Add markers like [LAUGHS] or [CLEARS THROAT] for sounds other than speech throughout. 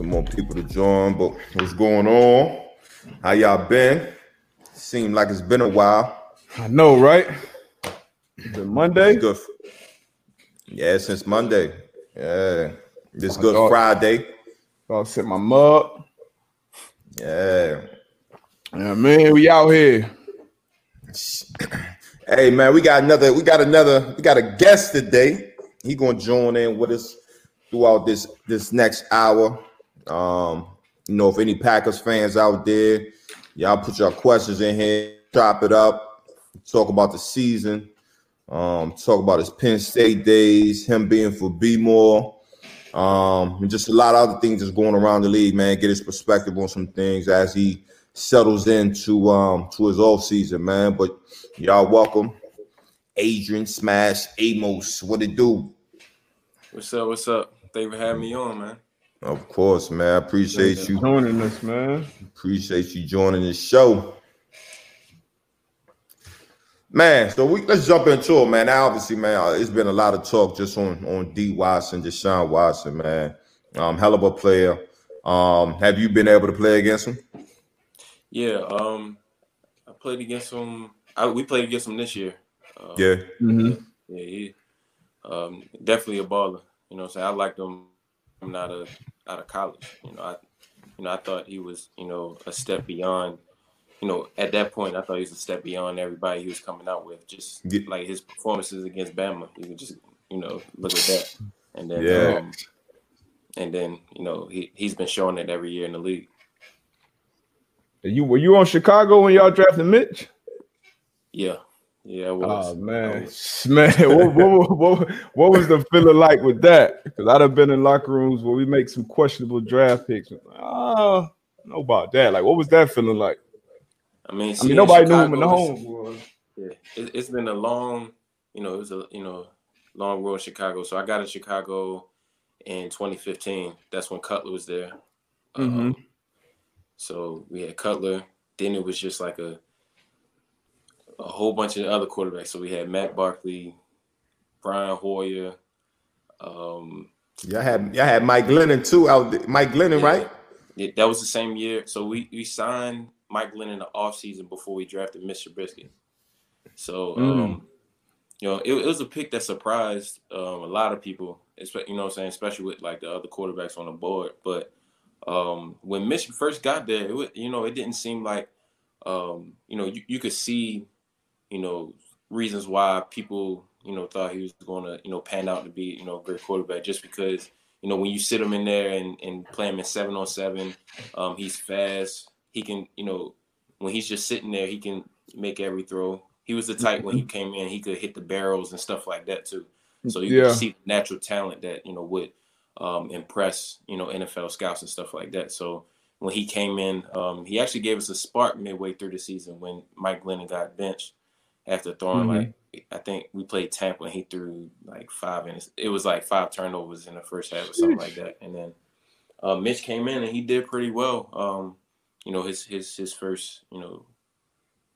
some more people to join, but what's going on? How y'all been? Seemed like it's been a while. I know, right? The Monday. Good. Yeah, since Monday. Yeah, this Good Friday. I'll set my mug. Yeah. Yeah, man, we out here. [CLEARS THROAT] Hey man, we got another, we got another, we got a guest today. He gonna join in with us throughout this this next hour. Um, you know, if any Packers fans out there, y'all put your questions in here, chop it up, talk about the season, um, talk about his Penn State days, him being for B more, um, and just a lot of other things that's going around the league, man. Get his perspective on some things as he settles into um to his off season, man. But y'all welcome. Adrian Smash Amos. What it do? What's up? What's up? Thank you for having me on, man. Of course, man. I appreciate you joining us, man. Appreciate you joining the show. Man, so we let's jump into it, man. Now, obviously, man, it's been a lot of talk just on on D Watson, Deshaun Watson, man. Um, hell of a player. Um, have you been able to play against him? Yeah, um, I played against him. I, we played against him this year. Um, yeah, mm-hmm. yeah, he, um, definitely a baller. You know, what I'm saying I liked him out of out of college. You know, I, you know, I thought he was, you know, a step beyond. You know, at that point, I thought he was a step beyond everybody he was coming out with. Just yeah. like his performances against Bama, you could just, you know, look at that. And then, yeah. Um, and then, you know, he he's been showing it every year in the league. You were you on Chicago when y'all drafted Mitch? Yeah. Yeah, Oh man, [LAUGHS] man, what, what, what, what, was the feeling like with that? Because I'd have been in locker rooms where we make some questionable draft picks. Oh, know about that. Like, what was that feeling like? I mean, I mean, nobody Chicago, knew him in the home. Yeah, it, has been a long, you know, it was a you know long road in Chicago. So I got in Chicago in 2015. That's when Cutler was there. Mm-hmm. Um, so we had Cutler. Then it was just like a a whole bunch of other quarterbacks. So we had Matt Barkley, Brian Hoyer. Um, y'all had y'all had Mike Glennon too out. There. Mike Glennon, yeah, right? Yeah, that was the same year. So we we signed Mike Glennon in the offseason before we drafted Mitch Trubisky. So mm. um, you know, it, it, was a pick that surprised um, a lot of people. You know, what I'm saying, especially with like the other quarterbacks on the board. But um, when Mitch first got there, it was, you know, it didn't seem like, um, you know, you, you could see, you know, reasons why people, you know, thought he was going to, you know, pan out to be, you know, a great quarterback just because, you know, when you sit him in there and, and play him in seven on seven, um, he's fast. He can, you know, when he's just sitting there, he can make every throw. He was the type when he came in, he could hit the barrels and stuff like that too. So you yeah. see natural talent that, you know, would um, impress you know NFL scouts and stuff like that. So when he came in, um, he actually gave us a spark midway through the season when Mike Glennon got benched after throwing mm-hmm. like I think we played Tampa and he threw like five and it was like five turnovers in the first half or something like that. And then uh, Mitch came in and he did pretty well. Um, you know his his his first you know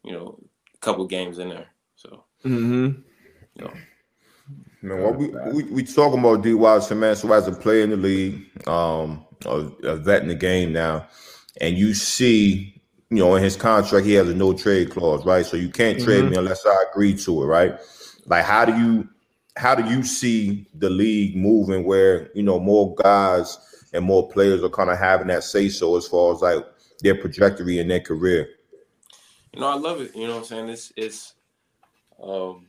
you know couple games in there. So mm-hmm. you know. Man, what we, we we talking about D. Watson, man. So as a player in the league, um, a, a vet in the game now, and you see, you know, in his contract he has a no trade clause, right? So you can't trade mm-hmm. me unless I agree to it, right? Like, how do you how do you see the league moving where you know more guys and more players are kind of having that say so as far as like their trajectory in their career? You know, I love it. You know what I'm saying? It's it's um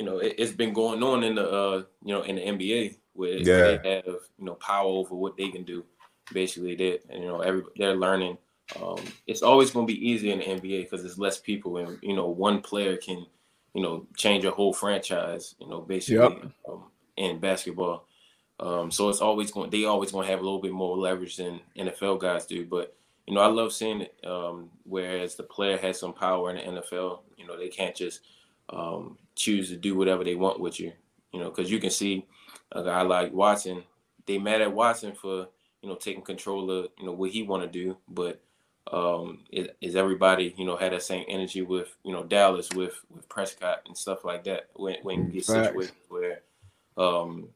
you know, it, has been going on in the uh, you know in the NBA where yeah. they have you know power over what they can do. Basically, that and you know every they're learning. Um, it's always going to be easier in the NBA because there's less people, and you know one player can you know change a whole franchise. You know, basically yep. um, in basketball. Um, so it's always going. They always going to have a little bit more leverage than NFL guys do. But you know, I love seeing it. Um, whereas the player has some power in the NFL, you know, they can't just um, choose to do whatever they want with you. You know, because you can see a guy like Watson, they mad at Watson for you know taking control of you know what he want to do, but um, is, is, everybody you know had that same energy with you know Dallas with with Prescott and stuff like that when when you get situations where um,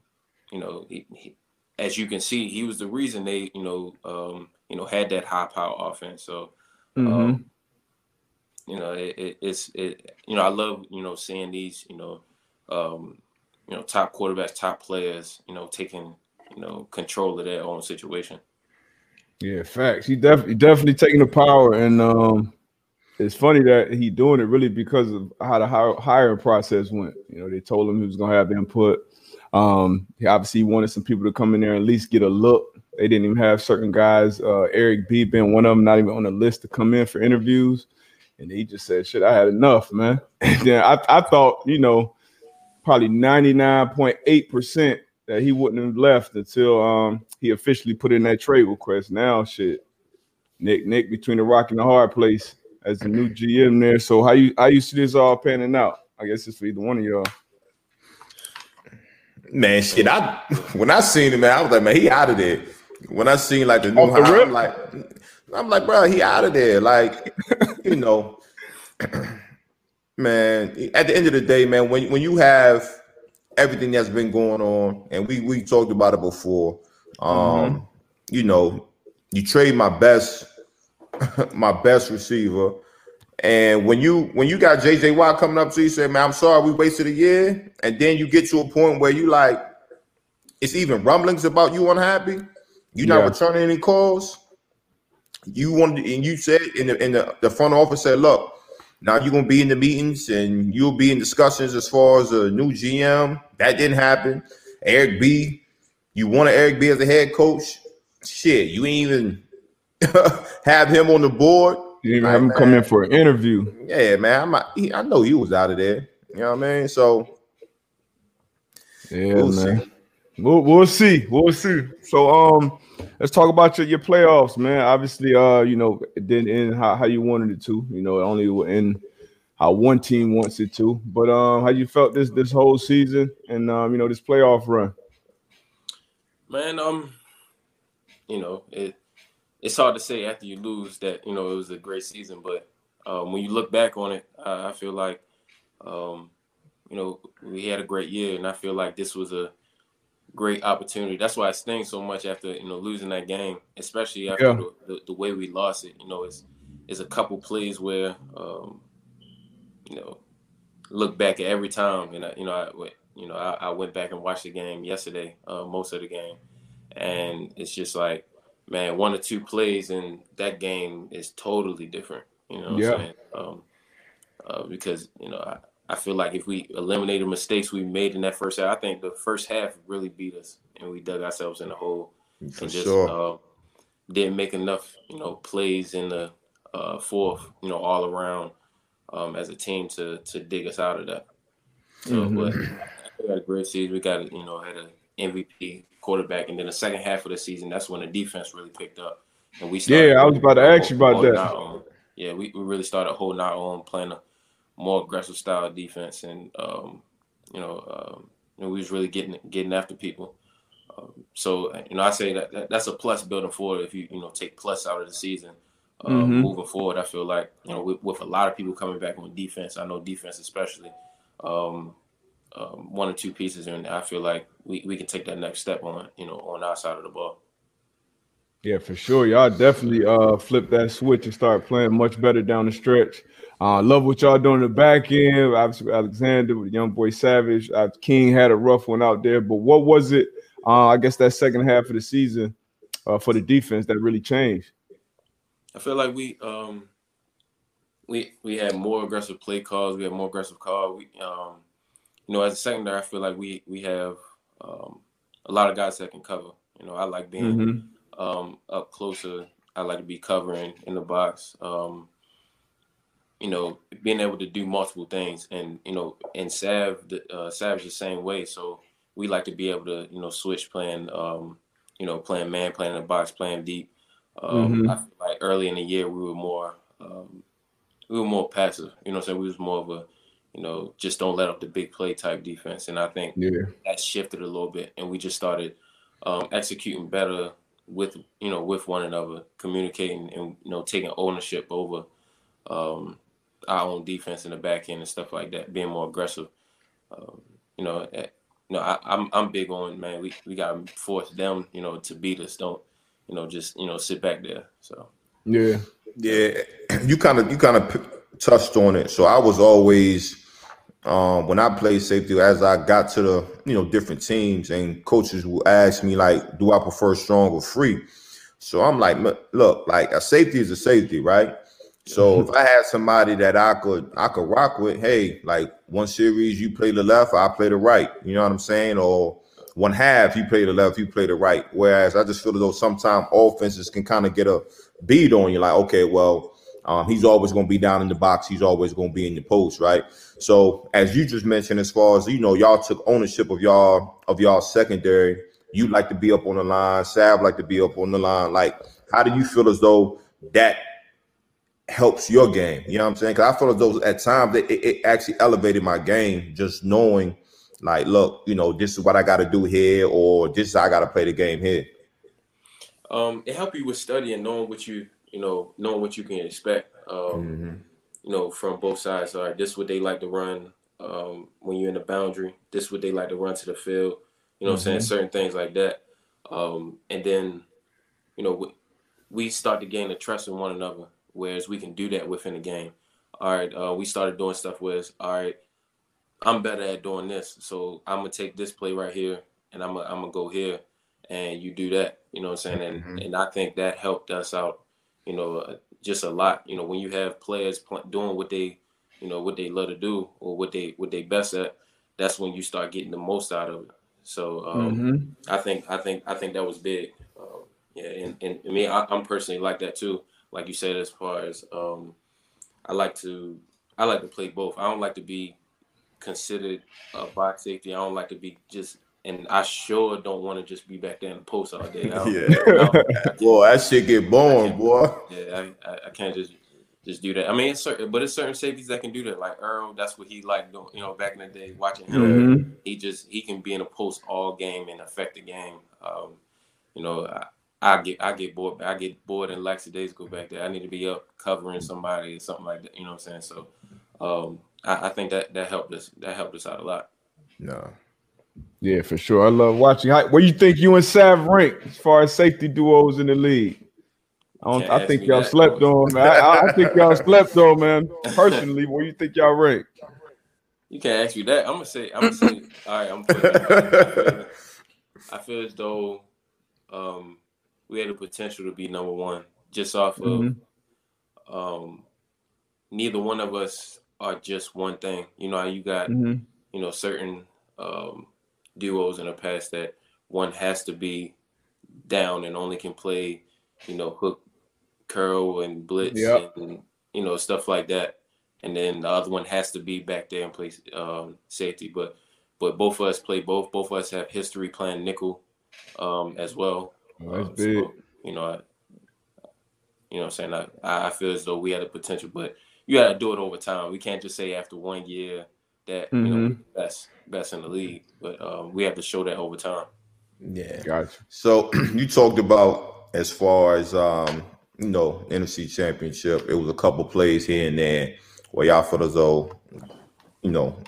you know he, he, as you can see, he was the reason they, you know, um, you know, had that high power offense. So, um, mm-hmm. you know, it, it, it's it, you know, I love you know seeing these, you know, um, you know, top quarterbacks, top players, you know, taking you know control of their own situation. Yeah, facts. He definitely definitely taking the power, and um, it's funny that he doing it really because of how the hiring process went. You know, they told him he was gonna have input. Um, he obviously wanted some people to come in there and at least get a look. They didn't even have certain guys, uh, Eric B being one of them, not even on the list to come in for interviews. And he just said, shit, I had enough, man. [LAUGHS] And then I, I thought, you know, probably 99.8% that he wouldn't have left until um, he officially put in that trade request. Now, shit, Nick, Nick between the rock and the hard place as the new GM there. So how you how you see this all panning out? I guess it's for either one of y'all. Man, shit. I when I seen him, man, I was like, man, he out of there. When I seen like the new the high, I'm like, I'm like, bro, he out of there. Like, you know, [CLEARS THROAT] man. At the end of the day, man, when when you have everything that's been going on, and we we talked about it before. Um, mm-hmm. you know, you trade my best [LAUGHS] my best receiver. And when you when you got JJ Watt coming up to you, say, man, I'm sorry we wasted a year, and then you get to a point where you like it's even rumblings about you unhappy. You're not yeah. returning any calls. You wanted, and you said in the in the, the front office said, look, now you're gonna be in the meetings and you'll be in discussions as far as a new GM. That didn't happen. Eric B, you wanted Eric B as a head coach. Shit, you ain't even [LAUGHS] have him on the board. You didn't even have him come in for an interview. Yeah, man. I'm not, he, I know he was out of there. You know what I mean? So yeah, we'll man. See. We'll, we'll see. We'll see. So um let's talk about your, your playoffs, man. Obviously, uh, you know, it didn't end how, how you wanted it to. You know, it only will end how one team wants it to. But um, how you felt this this whole season and um, you know, this playoff run? Man, um, you know, it it's hard to say after you lose that you know it was a great season, but um, when you look back on it, I, I feel like um, you know we had a great year, and I feel like this was a great opportunity. That's why it stings so much after you know losing that game, especially after yeah. the, the, the, way we lost it. You know, it's it's a couple plays where um, you know look back at every time, and I, you know I you know I, I went back and watched the game yesterday, uh, most of the game, and it's just like man, one or two plays in that game is totally different. You know, yeah. Um, uh, because you know, I, I feel like if we eliminated mistakes we made in that first half, I think the first half really beat us, and we dug ourselves in the hole For and just sure. uh, didn't make enough, you know, plays in the uh, fourth, you know, all around um, as a team to to dig us out of that. So, mm-hmm. but we got a great season. We got, you know, had an MVP quarterback. And then the second half of the season, that's when the defense really picked up. And we started, yeah, I was about to ask you about that. Yeah, we, we really started holding our own, playing a more aggressive style of defense, and um, you know, um, you know, we was really getting getting after people. Um, so you know, I say that, that, that's a plus building forward. If you you know take plus out of the season, uh, mm-hmm. moving forward, I feel like you know with, with, a lot of people coming back on defense, I know defense especially. Um, um, one or two pieces, and I feel like we, we can take that next step on you know on our side of the ball. Yeah, for sure. Y'all definitely uh flip that switch and start playing much better down the stretch. Uh, love what y'all doing in the back end. Obviously, Alexander with young boy Savage. Uh, King had a rough one out there, but what was it? Uh, I guess that second half of the season uh, for the defense that really changed. I feel like we um we we had more aggressive play calls. We had more aggressive calls. We um you know, as a secondary, I feel like we we have um, a lot of guys that can cover. You know, I like being mm-hmm. um, up closer. I like to be covering in the box. Um, you know, being able to do multiple things, and you know, and Sav, uh, Savage the same way. So we like to be able to, you know, switch playing, um, you know, playing man, playing in the box, playing deep. Um, mm-hmm. I feel like early in the year we were more, um, we were more passive. You know, so we was more of a you know, just don't let up the big play type defense. And I think yeah. that shifted a little bit, and we just started um, executing better with you know with one another, communicating, and you know taking ownership over um, our own defense in the back end and stuff like that, being more aggressive. Um, you know, you know, I, I'm I'm big on man. We we got to force them, you know, to beat us. Don't you know, just you know, sit back there. So yeah, yeah. [CLEARS THROAT] You kind of you kind of touched on it. So I was always um, when I played safety, as I got to the you know different teams, and coaches will ask me like, "Do I prefer strong or free?" So I'm like, "Look, like a safety is a safety, right?" So if I had somebody that I could I could rock with, hey, like one series you play the left, I play the right. You know what I'm saying? Or one half you play the left, you play the right. Whereas I just feel as though sometimes offenses can kind of get a beat on you, like, okay, well, um, he's always going to be down in the box. He's always going to be in the post, right? So as you just mentioned, as far as you know, y'all took ownership of y'all of y'all secondary. You like to be up on the line. Sav like to be up on the line. Like, how do you feel as though that helps your game? You know what I'm saying? Because I feel as though at times it, it actually elevated my game just knowing, like, look, you know, this is what I got to do here, or this is how I got to play the game here. Um, it helped you with studying, knowing what you you know, knowing what you can expect. Um, mm-hmm. You know, from both sides. All right, this is what they like to run um, when you're in the boundary. This is what they like to run to the field. You know, mm-hmm. I'm saying mm-hmm. certain things like that. Um, and then, you know, we, we start to gain the trust in one another, whereas we can do that within the game. All right, uh, we started doing stuff with, all right, I'm better at doing this, so I'm gonna take this play right here, and I'm gonna, I'm gonna go here, and you do that. You know what I'm saying? And mm-hmm. and I think that helped us out you know, uh, just a lot. You know, when you have players pl- doing what they, you know, what they love to do or what they what they best at, that's when you start getting the most out of it. So um, mm-hmm. I think I think I think that was big. Um, yeah, and, and I mean I, am personally like that too. Like you said, as far as um, I like to I like to play both. I don't like to be considered a box safety. I don't like to be just and I sure don't want to just be back there in the post all day. [LAUGHS] yeah, boy, that shit get boring, boy. Yeah, I, I, can't just just do that. I mean, it's certain, but it's certain safeties that can do that. Like Earl, that's what he liked doing. You know, back in the day, watching him, mm-hmm. he just he can be in a post all game and affect the game. Um, you know, I, I get I get bored. I get bored and lax days go back there. I need to be up covering somebody or something like that. You know what I'm saying? So, um, I, I think that that helped us. That helped us out a lot. No, yeah, for sure. I love watching. Where you think you and Sav rank as far as safety duos in the league? I, don't, I think y'all slept on. I, I, think y'all slept on, man. Personally, where you think y'all rank? You can't ask me that. I'm gonna say. I'm gonna say. all right. I'm. Putting, I feel as though um, we had the potential to be number one, just off of mm-hmm. um, neither one of us are just one thing. You know, you got mm-hmm. you know certain um, duos in the past that one has to be down and only can play, you know, hook, curl, and blitz, yep. and you know stuff like that. And then the other one has to be back there and play um, safety. But but both of us play both. Both of us have history playing nickel um, as well. Oh, that's um, big. So, you know, I, you know, I'm saying I, I feel as though we had the potential, but you got to do it over time. We can't just say after one year that mm-hmm. you know mm-hmm. best best in the league, but um, we have to show that over time. Yeah, gotcha. So [CLEARS THROAT] you talked about as far as um, you know NFC Championship, it was a couple plays here and there where y'all felt as though you know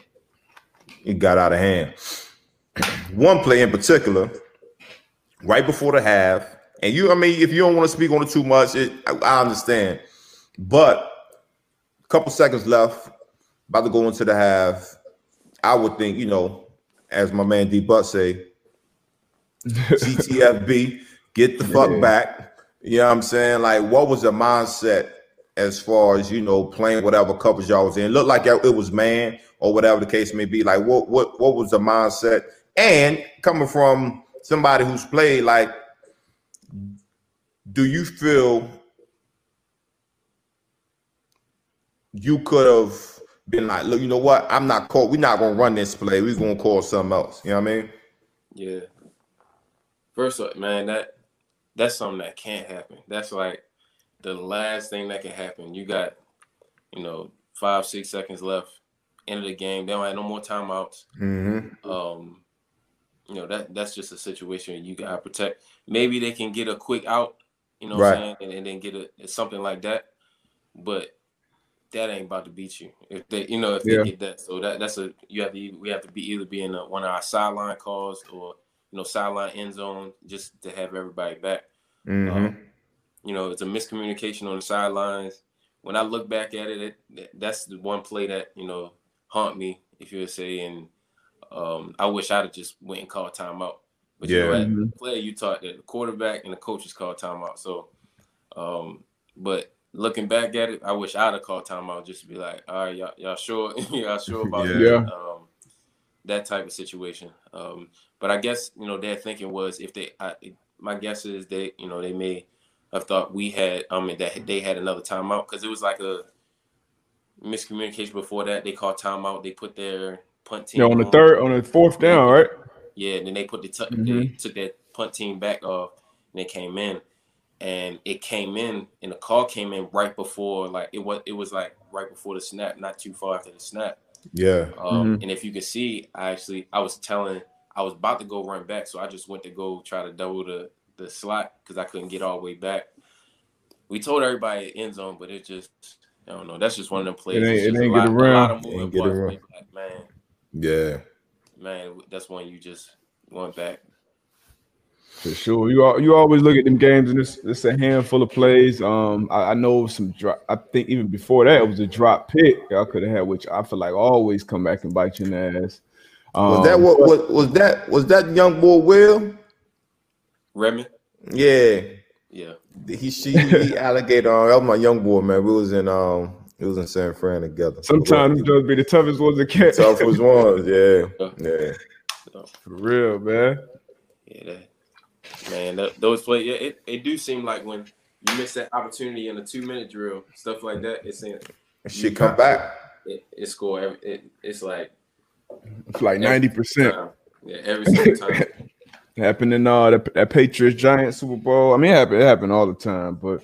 it got out of hand. [CLEARS THROAT] One play in particular, right before the half, and you, I mean, if you don't want to speak on it too much, it, I, I understand, but a couple seconds left about to go into the half, I would think, you know, as my man D Butt say, [LAUGHS] GTFB, get the fuck yeah. back. You know what I'm saying? Like, what was the mindset as far as you know playing whatever coverage y'all was in? Looked like it was man or whatever the case may be. Like, what what what was the mindset? And coming from somebody who's played, like, do you feel you could have been like, look, you know what? I'm not called. We're not gonna run this play. We're gonna call something else. You know what I mean? Yeah. First up, man, that that's something that can't happen. That's like the last thing that can happen. You got, you know, five, six seconds left. End of the game. They don't have no more timeouts. Mm-hmm. Um, you know that that's just a situation you gotta protect. Maybe they can get a quick out, you know, right. and, and, then get a something like that. But that ain't about to beat you. If they, you know, if Yeah. they get that, so that that's a you have to we have to be either be in a, one of our sideline calls or you know sideline end zone just to have everybody back. Mhm. Um, you know, it's a miscommunication on the sidelines. When I look back at it, it that's the one play that you know haunt me, if you would say, and um, I wish I'd have just went and called timeout. But you know, Yeah. Mhm. player, you taught that the quarterback and the coaches called timeout. So, um, but looking back at it, I wish I'd have called timeout just to be like, all right, y'all, y'all sure, [LAUGHS] y'all sure about Yeah. that? Um, that type of situation. Um, but I guess you know their thinking was if they, I, my guess is they, you know, they may have thought we had, I mean, that they had another timeout because it was like a miscommunication before that. They called timeout. They put their punt team Yeah, on the third, on the fourth down, right? yeah, and then they put the t- they Mhm. took that punt team back off, and they came in, and it came in, and the call came in right before, like it was it was like right before the snap, not too far after the snap. Yeah. Um, And if you can see, I actually I was telling I was about to go run back, so I just went to go try to double the the slot because I couldn't get all the way back. We told everybody end zone, but it just I don't know. That's just one of them plays. It ain't- it ain't a get lot, a lot around. of moving Ain't get parts. around. Like, man, Yeah. man, that's when you just went back. For sure. You al- you always look at them games and it's it's a handful of plays. Um, I, I know some drop. I think even before that it was a drop pick y'all could have had, which I feel like always come back and bite you in the ass. Um, Was that what was, was that was that young boy Will? Remy? Yeah. yeah. He she he [LAUGHS] alligator on. That was my young boy, man. We was in um we was in San Fran together. Sometimes those be the toughest ones to catch. toughest ones, yeah. Yeah. For real, man. Yeah, that, man, that, those plays, yeah, it, it do seem like when you miss that opportunity in a two minute drill, stuff like that, it's in. it seems She come back. it, it score. Every, it, it's like It's like ninety percent. Yeah, every single time. [LAUGHS] happened in uh that, that Patriots Giants Super Bowl. I mean, it happened, it happened all the time, but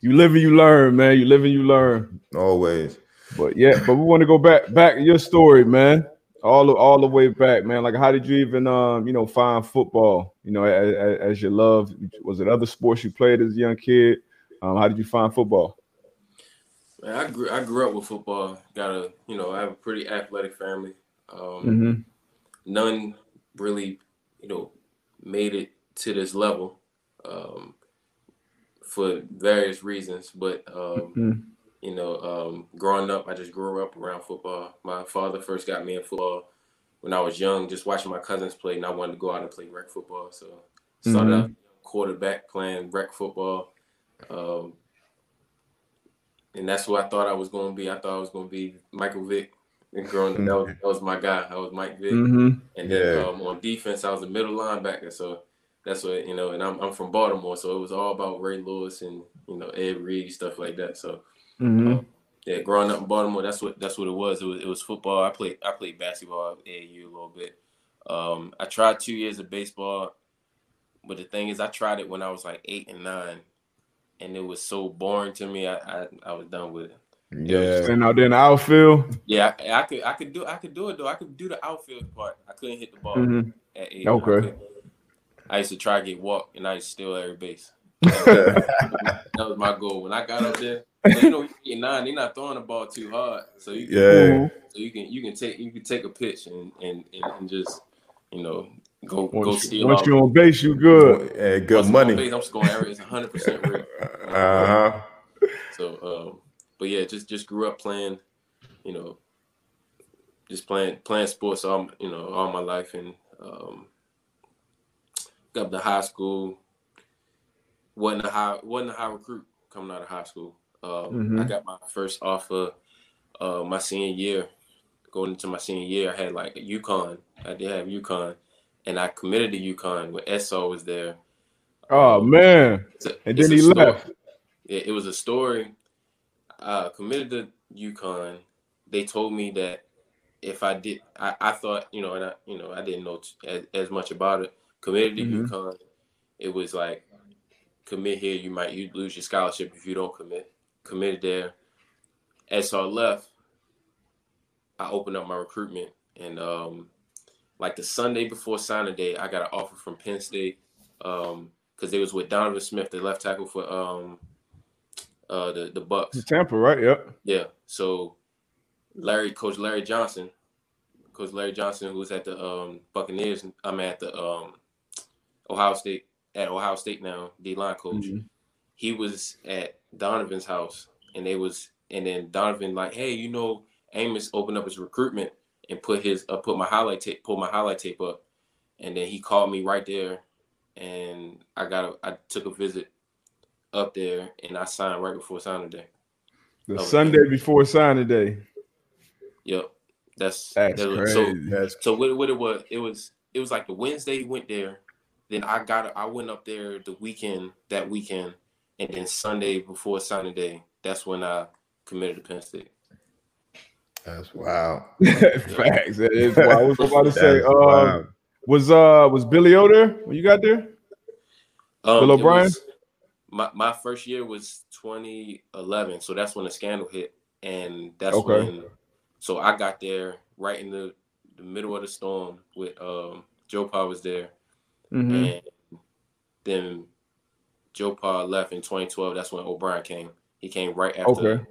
you live and you learn, man. You live and you learn. Always. But yeah, but we want to go back back to your story, man. All the all the way back, man. Like, how did you even um you know find football? You know, as, as your love, was it other sports you played as a young kid? Um, how did you find football? Man, I grew I grew up with football. Got a you know I have a pretty athletic family. Um, Mm-hmm. None really you know made it to this level um, for various reasons, but um, Mhm. You know, um, growing up, I just grew up around football. My father first got me in football when I was young, just watching my cousins play, and I wanted to go out and play rec football. So started out quarterback playing rec football, um, and that's what I thought I was going to be. I thought I was going to be Michael Vick. And growing up, that was, that was my guy. I was Mike Vick. Mm-hmm. And then Yeah. um, on defense, I was a middle linebacker. So that's what you know. And I'm I'm from Baltimore, so it was all about Ray Lewis and you know Ed Reed stuff like that. So Mm-hmm. yeah, growing up in Baltimore, that's what that's what it was. It was it was football. I played I played basketball at AAU a little bit. Um, I tried two years of baseball, but the thing is, I tried it when I was like eight and nine, and it was so boring to me. I I, I was done with it. Yeah. And out there in the outfield. Yeah, I, I could I could do I could do it though. I could do the outfield part. I couldn't hit the ball. Mhm. at eight. Okay. I. I used to try to get walked, and I used to steal every base. [LAUGHS] that was my goal. When I got up there, you [LAUGHS] know, you get nine, they're not throwing the ball too hard, so you can, Yeah. so you can you can take you can take a pitch and and, and, and just you know go go Once, steal. once you're on base, you good. Yeah, good Once I'm money. base, I'm scoring every. It's 100 percent rate. [LAUGHS] Uh-huh. So, um, but yeah, just just grew up playing, you know, just playing playing sports all you know all my life, and um, got up to high school. wasn't a high wasn't a high recruit coming out of high school. Um, Mhm. I got my first offer uh, my senior year. Going into my senior year, I had like a UConn. I did have UConn, and I committed to UConn when Edsall was there. Oh Um, man. a- And then he story. left. It, it was a story. Uh, committed to UConn. They told me that if I did, I, I thought you know, and I you know I didn't know t- as, as much about it. Committed to Mhm. UConn. It was like commit here, you might you lose your scholarship if you don't commit. Committed there. As I left, I opened up my recruitment, and um, like the Sunday before signing day, I got an offer from Penn State because they was with Donovan Smith, the left tackle for um, uh, the the Bucks. Tampa, right? Yep. Yeah. So Larry, Coach Larry Johnson, Coach Larry Johnson, who was at the um, Buccaneers. I'm at the um, Ohio State at Ohio State now, D line coach. Mm-hmm. He was at Donovan's house, and they was, and then Donovan like, hey, you know, Amos opened up his recruitment and put his uh, put my highlight tape, pull my highlight tape up, and then he called me right there, and I got a, I took a visit up there, and I signed right before signing day. The Sunday before signing day. Yep, that's that's that. So, that's so what, what it was, it was it was like the Wednesday he went there, then I got I went up there the weekend that weekend, and then Sunday before signing day, that's when I committed to Penn State. That's wow. [LAUGHS] Facts. That is what I was about to say. Uh, was uh was Billy O there when you got there? Um, Bill O'Brien. My my first year was 2011, so that's when the scandal hit, and that's okay. when. So I got there right in the, the middle of the storm with um, Joe Pa was there, mm-hmm. and then Joe Pa left in 2012. That's when O'Brien came. He came right after okay.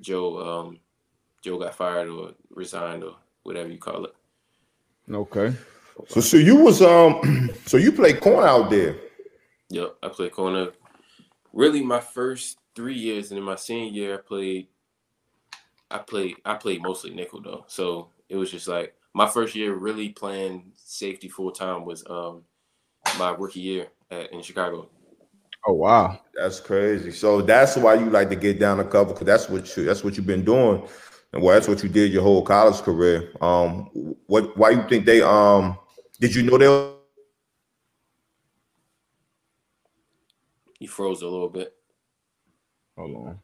Joe um, Joe got fired or resigned or whatever you call it. Okay. So so you was um [CLEARS THROAT] so you played corner out there. Yep, I played corner. Really, my first three years, and in my senior year, I played. I played. I played mostly nickel though, so it was just like my first year really playing safety full time was um my rookie year at, in Chicago. Oh wow, that's crazy. So that's why you like to get down the cover because that's what you that's what you've been doing and well, that's what you did your whole college career. Um, what? Why you think they? Um, did you know they? You froze a little bit. Hold on.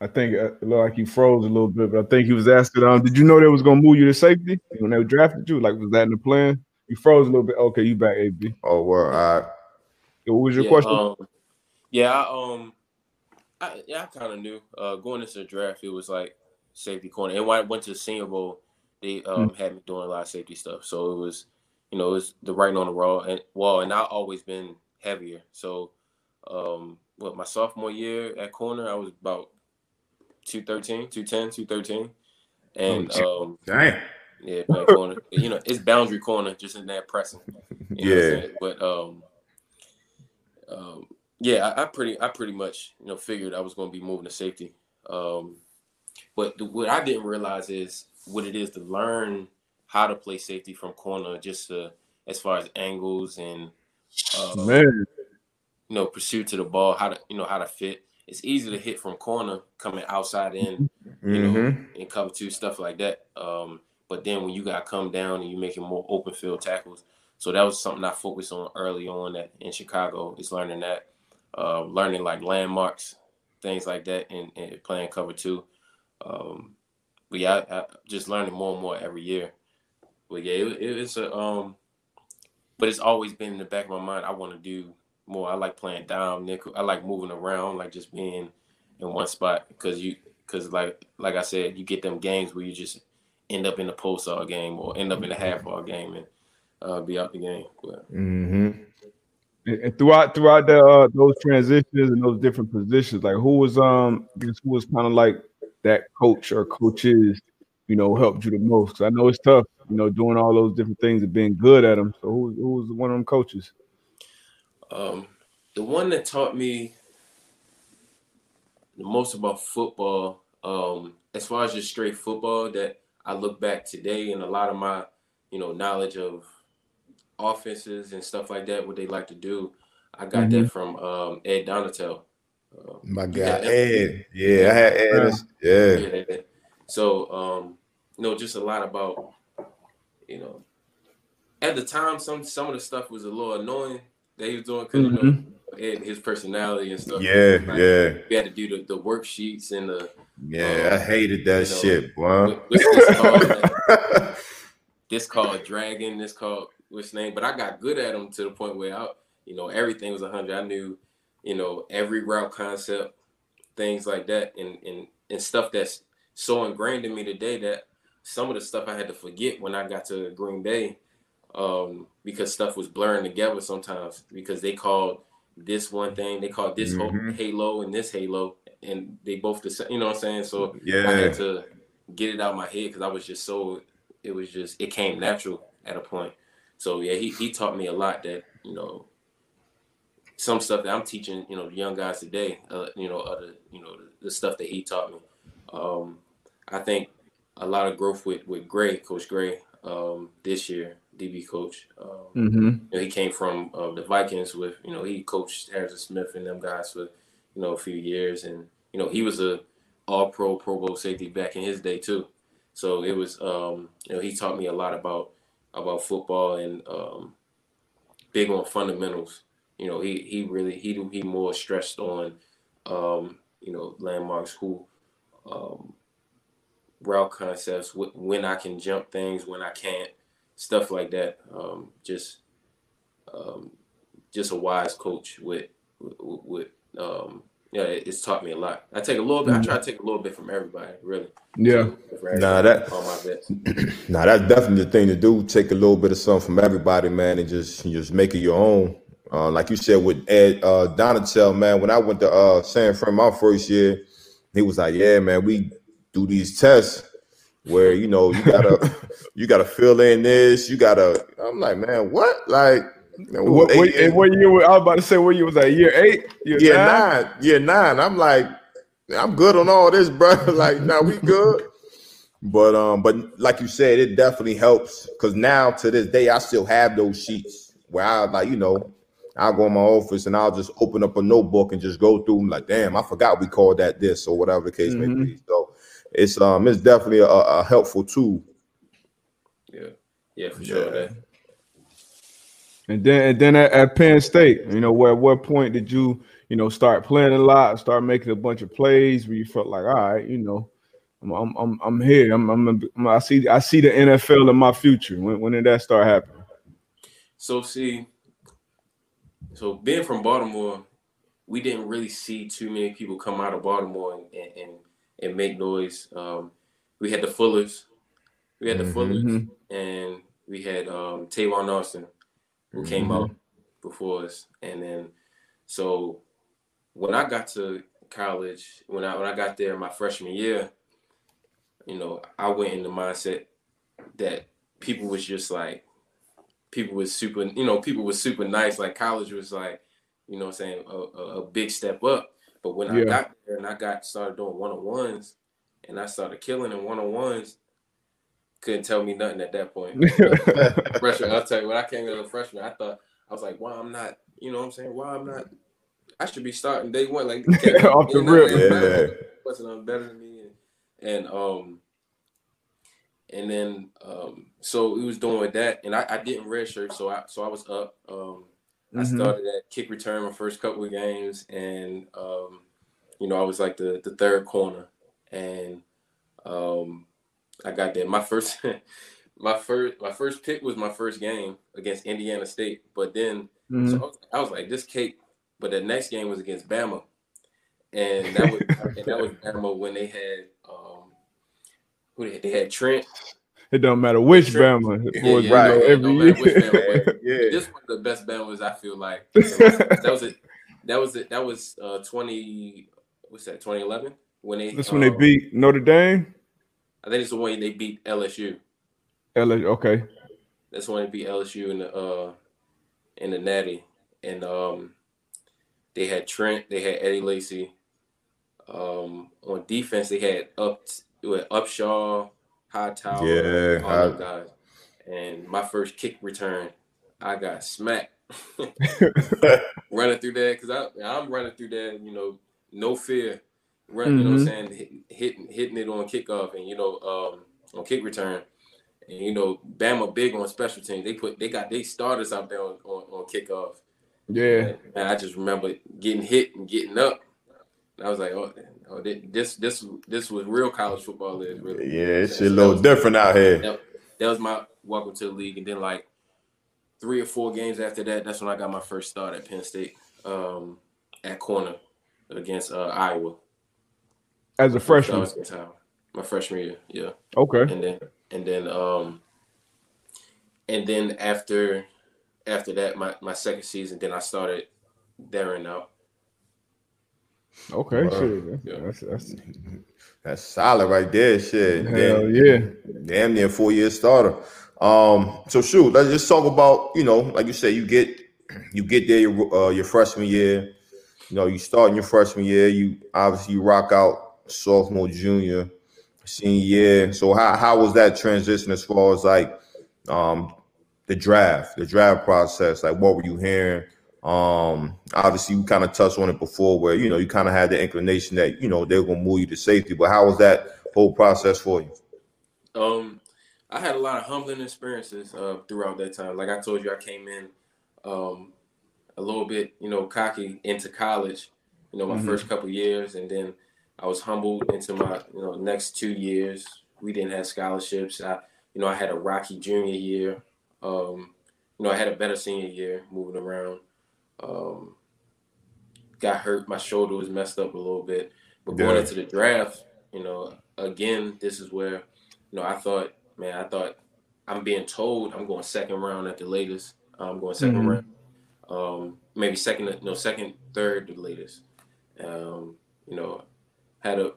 I think uh, it looked like he froze a little bit, but I think he was asking, um, did you know they was gonna move you to safety when they drafted you? Like, was that in the plan? You froze a little bit. Okay, you back, AB. Oh, well, all right. What was your yeah, question? Um, yeah, I, um, I, yeah, I kind of knew. Uh, going into the draft, it was like safety corner. And when I went to the Senior Bowl, they um, mm-hmm. had me doing a lot of safety stuff. So it was, you know, it was the writing on the wall and wall. And I've always been heavier. So, um, what my sophomore year at corner, I was about 213, 210, 213. And oh, um, damn. Yeah, corner. you know, it's boundary corner, just in that pressing. yeah. But um, um, yeah, I, I, pretty, I pretty much, you know, figured I was going to be moving to safety. Um, but the, what I didn't realize is what it is to learn how to play safety from corner, just to, as far as angles and uh, man, you know, pursuit to the ball, how to you know how to fit. It's easy to hit from corner, coming outside in, you mm-hmm. know, and cover two stuff like that. Um, but then when you got to come down and you making more open field tackles, so that was something I focused on early on at, in Chicago. Is learning that, uh, learning like landmarks, things like that, and, and playing cover two. Um, but yeah, I, I just learning more and more every year. But yeah, it, it's a um, but it's always been in the back of my mind. I want to do more. I like playing down nickel. I like moving around, like just being in one spot because you because like like I said, you get them games where you just end up in the post all game or end up in the half all game and uh, be out the game. But, mm-hmm. And throughout throughout the, uh, those transitions and those different positions, like who was um who was kind of like that coach or coaches, you know, helped you the most? I know it's tough, you know, doing all those different things and being good at them. So who, who was one of them coaches? Um, the one that taught me the most about football, um, as far as just straight football, that I look back today and a lot of my, you know, knowledge of offenses and stuff like that, what they like to do, I got mm-hmm. that from um, Ed Donatell. Um, My guy Ed, yeah, I had Ed. Yeah. yeah. So, um, you know, just a lot about, you know, at the time, some some of the stuff was a little annoying that he was doing because mm-hmm. you know Ed, his personality and stuff. Yeah, like, yeah. We had to do the, the worksheets and the. Yeah, um, I hated that you know, shit, boy. this, called, [LAUGHS] this called Dragon. This called what's name, but I got good at them to the point where I, you know, everything was hundred. I knew you know, every route concept, things like that, and and and stuff that's so ingrained in me today that some of the stuff I had to forget when I got to Green Bay, um, because stuff was blurring together sometimes because they called this one thing. They called this Mhm. halo and this halo, and they both the same. You know what I'm saying? So yeah, I had to get it out of my head because I was just so. It was just it came natural at a point. So yeah, he he taught me a lot that you know some stuff that I'm teaching, you know, the young guys today, uh, you know, other, you know, the, the stuff that he taught me. Um, I think a lot of growth with with Gray, Coach Gray, um, this year, DB coach. Um, Mm-hmm. you know, he came from uh, the Vikings with, you know, he coached Harrison Smith and them guys for, you know, a few years, and you know, he was a All Pro, Pro Bowl safety back in his day too. So it was, um, you know, he taught me a lot about about football and um, big on fundamentals. You know, he he really he he more stressed on, um, you know, landmarks, who, um, route concepts, wh- when I can jump things, when I can't, stuff like that. Um, just um, just a wise coach with with, with um, yeah, it, it's taught me a lot. I take a little bit. I try to take a little bit from everybody, really. Yeah. For everybody, Nah, that- all my vets. [CLEARS THROAT] Nah, that's definitely the thing to do. Take a little bit of something from everybody, man, and just just make it your own. Uh, like you said with Ed uh, Donatell, man. When I went to uh, San Fran my first year, he was like, "Yeah, man, we do these tests where you know you gotta [LAUGHS] you gotta fill in this, you gotta." I'm like, "Man, what?" Like, you know, What, eight what, and what year? was- I was about to say what year was that? Year eight? Year year nine? nine, year nine. I'm like, I'm good on all this, bro. [LAUGHS] like, now we good. But um, but like you said, it definitely helps because now to this day, I still have those sheets where I like, you know, I'll go in my office and I'll just open up a notebook and just go through them. Like, damn, I forgot we called that this or whatever the case may be. So it's um, it's definitely a, a helpful tool. Yeah, yeah, for sure. Yeah. That, And then and then at, at Penn State, you know, where at what point did you, you know, start playing a lot, start making a bunch of plays where you felt like, all right, you know, I'm I'm I'm, I'm here. I'm, I'm, I'm I see I see the NFL in my future. When when did that start happening? So see, so being from Baltimore, we didn't really see too many people come out of Baltimore and and, and, make noise. Um, we had the Fullers, we had the Mhm. Fullers, and we had um, Tavon Austin, who came out mm-hmm. before us, and then so when I got to college, when I when I got there my freshman year, you know, I went in the mindset that people was just like people was super, you know, people was super nice. Like college was like, you know, what I'm saying a, a, a big step up. But when I got there and I got started doing one on ones, and I started killing in one on ones, couldn't tell me nothing at that point. [LAUGHS] freshman, I'll tell you, when I came in as a freshman, I thought I was like, why I'm not, you know, what I'm saying, why I'm not. I should be starting day one, like [LAUGHS] Off the you rip. and Yeah. better- wasn't on better than me, and, and um, and then um, so we was doing with that, and I, I didn't redshirt, so I so I was up. Um, I Mhm. started at kick return my first couple of games, and um, you know I was like the the third corner, and um, I got there. My first, [LAUGHS] my first, my first pick was my first game against Indiana State, but then Mhm. so I was, I was like this cake, but the next game was against Bama, and that was [LAUGHS] and that was Bama when they had um, who they had, they had Trent. It don't matter which Sure. Bama it Yeah, was, yeah, you know, every no matter which year. Bama. [LAUGHS] yeah. This one of the best Bama's I feel like. that was it. That was it. That was uh twenty. What's that? Twenty eleven when they. That's when they um, beat Notre Dame. I think it's the one they beat LSU. LA, okay. That's when they beat LSU in the uh in the Natty, and um they had Trent, they had Eddie Lacy. Um, on defense, they had up with Upshaw, Hightower, Yeah, all those guys. And my first kick return, I got smacked [LAUGHS] [LAUGHS] running through that because I I'm running through that, you know, no fear, run, you know, what I'm saying hitting hitting it on kickoff and you know um on kick return. And you know, Bama big on special teams. They put they got they starters out there on, on, on kickoff. Yeah. And I just remember getting hit and getting up. And I was like, oh, oh this this this was real college football is really. Yeah, it's a little was- different out here. That, that was my welcome to the league, and then like three or four games after that, that's when I got my first start at Penn State um, at corner against uh, Iowa. As a freshman. That was against Iowa. My freshman year, yeah Okay. and then and then um and then after after that my, my second season then i started there and out. Okay, shit. Yeah. That's, that's, that's solid right there. Shit. Hell damn, yeah. Damn near four year starter. Um, so shoot, let's just talk about, you know, like you said, you get you get there your uh, your freshman year, you know, you start in your freshman year, you obviously you rock out sophomore, junior, senior year. So how how was that transition as far as like um the draft, the draft process? Like what were you hearing? Um, obviously you kind of touched on it before where you know you kind of had the inclination that you know they're gonna move you to safety, but how was that whole process for you? Um I had a lot of humbling experiences uh, throughout that time. Like I told you, I came in um, a little bit, you know, cocky into college, you know, my mm-hmm. first couple years, and then I was humbled into my, you know, next two years. We didn't have scholarships. I, you know, I had a rocky junior year. Um, you know, I had a better senior year moving around. Um, got hurt. My shoulder was messed up a little bit. But going yeah. into the draft, you know, again, this is where, you know, I thought man, I thought I'm being told I'm going second round at the latest. I'm going 2nd mm-hmm. round, um, maybe second, no second, third, the latest. Um, you know, had a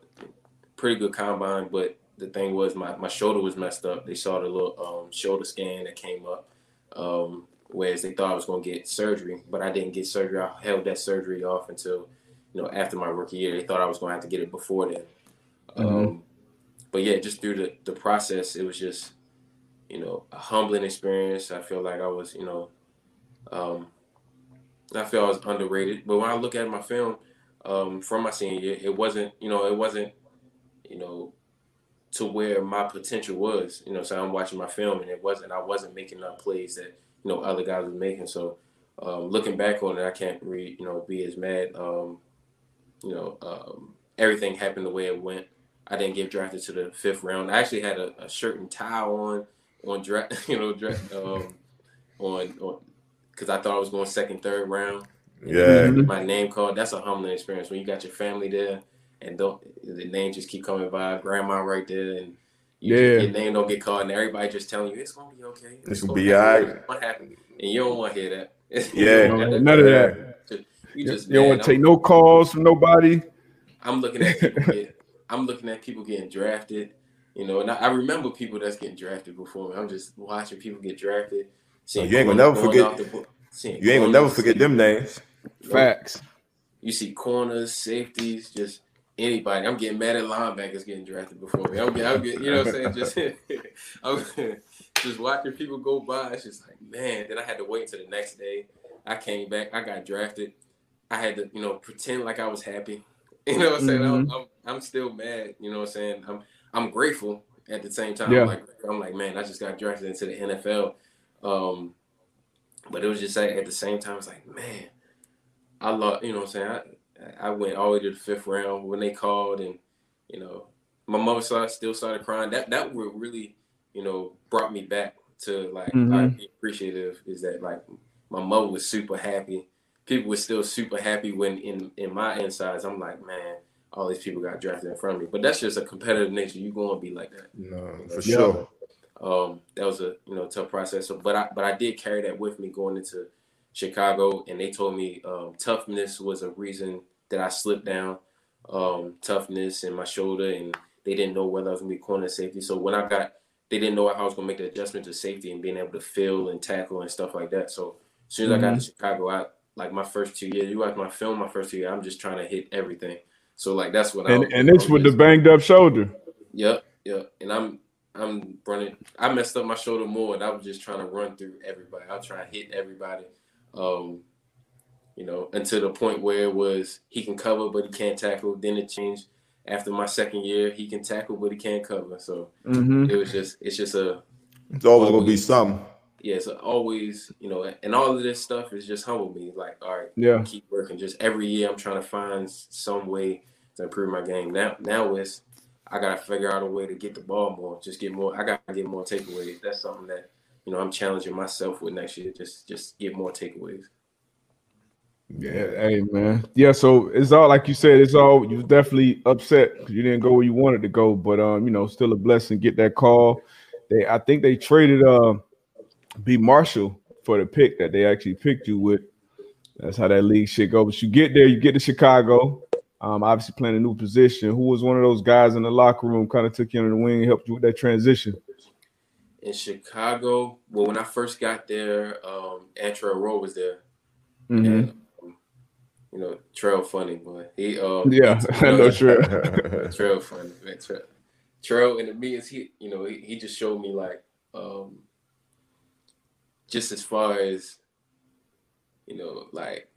pretty good combine, but the thing was my, my shoulder was messed up. They saw the little um, shoulder scan that came up, um, whereas they thought I was going to get surgery, but I didn't get surgery. I held that surgery off until you know after my rookie year. They thought I was going to have to get it before then. Mm-hmm. Um, but yeah, just through the, the process, it was just, you know, a humbling experience. I feel like I was, you know, um, I feel I was underrated. But when I look at my film um, from my senior year, it wasn't, you know, it wasn't, you know, to where my potential was. You know, so I'm watching my film and it wasn't, I wasn't making up plays that, you know, other guys were making. So um, looking back on it, I can't re, you know, be as mad. Um, you know, um, everything happened the way it went. I didn't get drafted to the fifth round. I actually had a, a shirt and tie on on draft, [LAUGHS] you know, draft um, on on because I thought I was going second, third round. Yeah, my name called. That's a humbling experience when you got your family there and don't the name just keep coming by. Grandma right there, and you, yeah, your name don't get called, and everybody just telling you it's gonna be okay. It's, it's gonna, be all right. What happened? And you don't want [LAUGHS] to hear that. Yeah, none of that. You, just you don't want to take no calls from nobody. I'm looking at people [LAUGHS] get I'm looking at people getting drafted, you know, and I, I remember people that's getting drafted before me. I'm just watching people get drafted. you ain't gonna never forget. The, you ain't gonna never forget them names. Facts. You see corners, safeties, just anybody. I'm getting mad at linebackers getting drafted before me. I'm getting, I'm getting you know what I'm saying? Just, [LAUGHS] I'm [LAUGHS] just watching people go by. It's just like, man. Then I had to wait until the next day. I came back. I got drafted. I had to, you know, pretend like I was happy. [LAUGHS] You know what I'm saying? Mm-hmm. I'm, I'm, I'm, still mad. You know what I'm saying? I'm I'm grateful at the same time. Yeah. I'm like I'm like, man, I just got drafted into the NFL. Um, but it was just like at the same time, it's like, man, I love. You know what I'm saying? I I went all the way to the fifth round when they called, and you know, my mother still started crying. That that really, you know, brought me back to like mm-hmm. I be appreciative. Is that like my mother was super happy people were still super happy when in in my insides I'm like, man, all these people got drafted in front of me. But that's just a competitive nature. You're gonna be like that. No, for sure. Um, that was a you know tough process. So, but I but I did carry that with me going into Chicago, and they told me um, toughness was a reason that I slipped down. Um, toughness in my shoulder, and they didn't know whether I was gonna be corner safety. So when I got, they didn't know how I was gonna make the adjustment to safety and being able to fill and tackle and stuff like that. So as soon as mm-hmm. I got to mm-hmm. Chicago, I like my first two years. You watch my film, my first two years, I'm just trying to hit everything. So like that's what and, I and it's with the banged up shoulder. Yep, yep. And I'm I'm running. I messed up my shoulder more, and I was just trying to run through everybody. I trying to hit everybody. Um, you know, until the point where it was he can cover but he can't tackle. Then it changed after my second year. He can tackle but he can't cover. So mm-hmm. it was just it's just a. It's always gonna be something yeah, so always, you know, and all of this stuff is just humble me. Like, all right, yeah, keep working. Just every year, I'm trying to find some way to improve my game. Now, now it's I gotta figure out a way to get the ball more. Just get more. I gotta get more takeaways. That's something that you know I'm challenging myself with next year. Just just get more takeaways. Yeah, hey man. Yeah, so it's all like you said. It's all you're definitely upset because you didn't go where you wanted to go, but um, you know, still a blessing. Get that call. They, I think they traded uh B Marshall for the pick that they actually picked you with. That's how that league shit go. But you get there, you get to Chicago. Um, obviously playing a new position. Who was one of those guys in the locker room, kind of took you under the wing and helped you with that transition? In Chicago, well, when I first got there, um, Antrel Rolle was there. Mm-hmm. And, um, you know, Trail funny, boy. He um Yeah, you [LAUGHS] I know, know sure. [LAUGHS] Trail funny, man. Trail, Trail in the meetings, he you know, he, he just showed me like um just as far as you know, like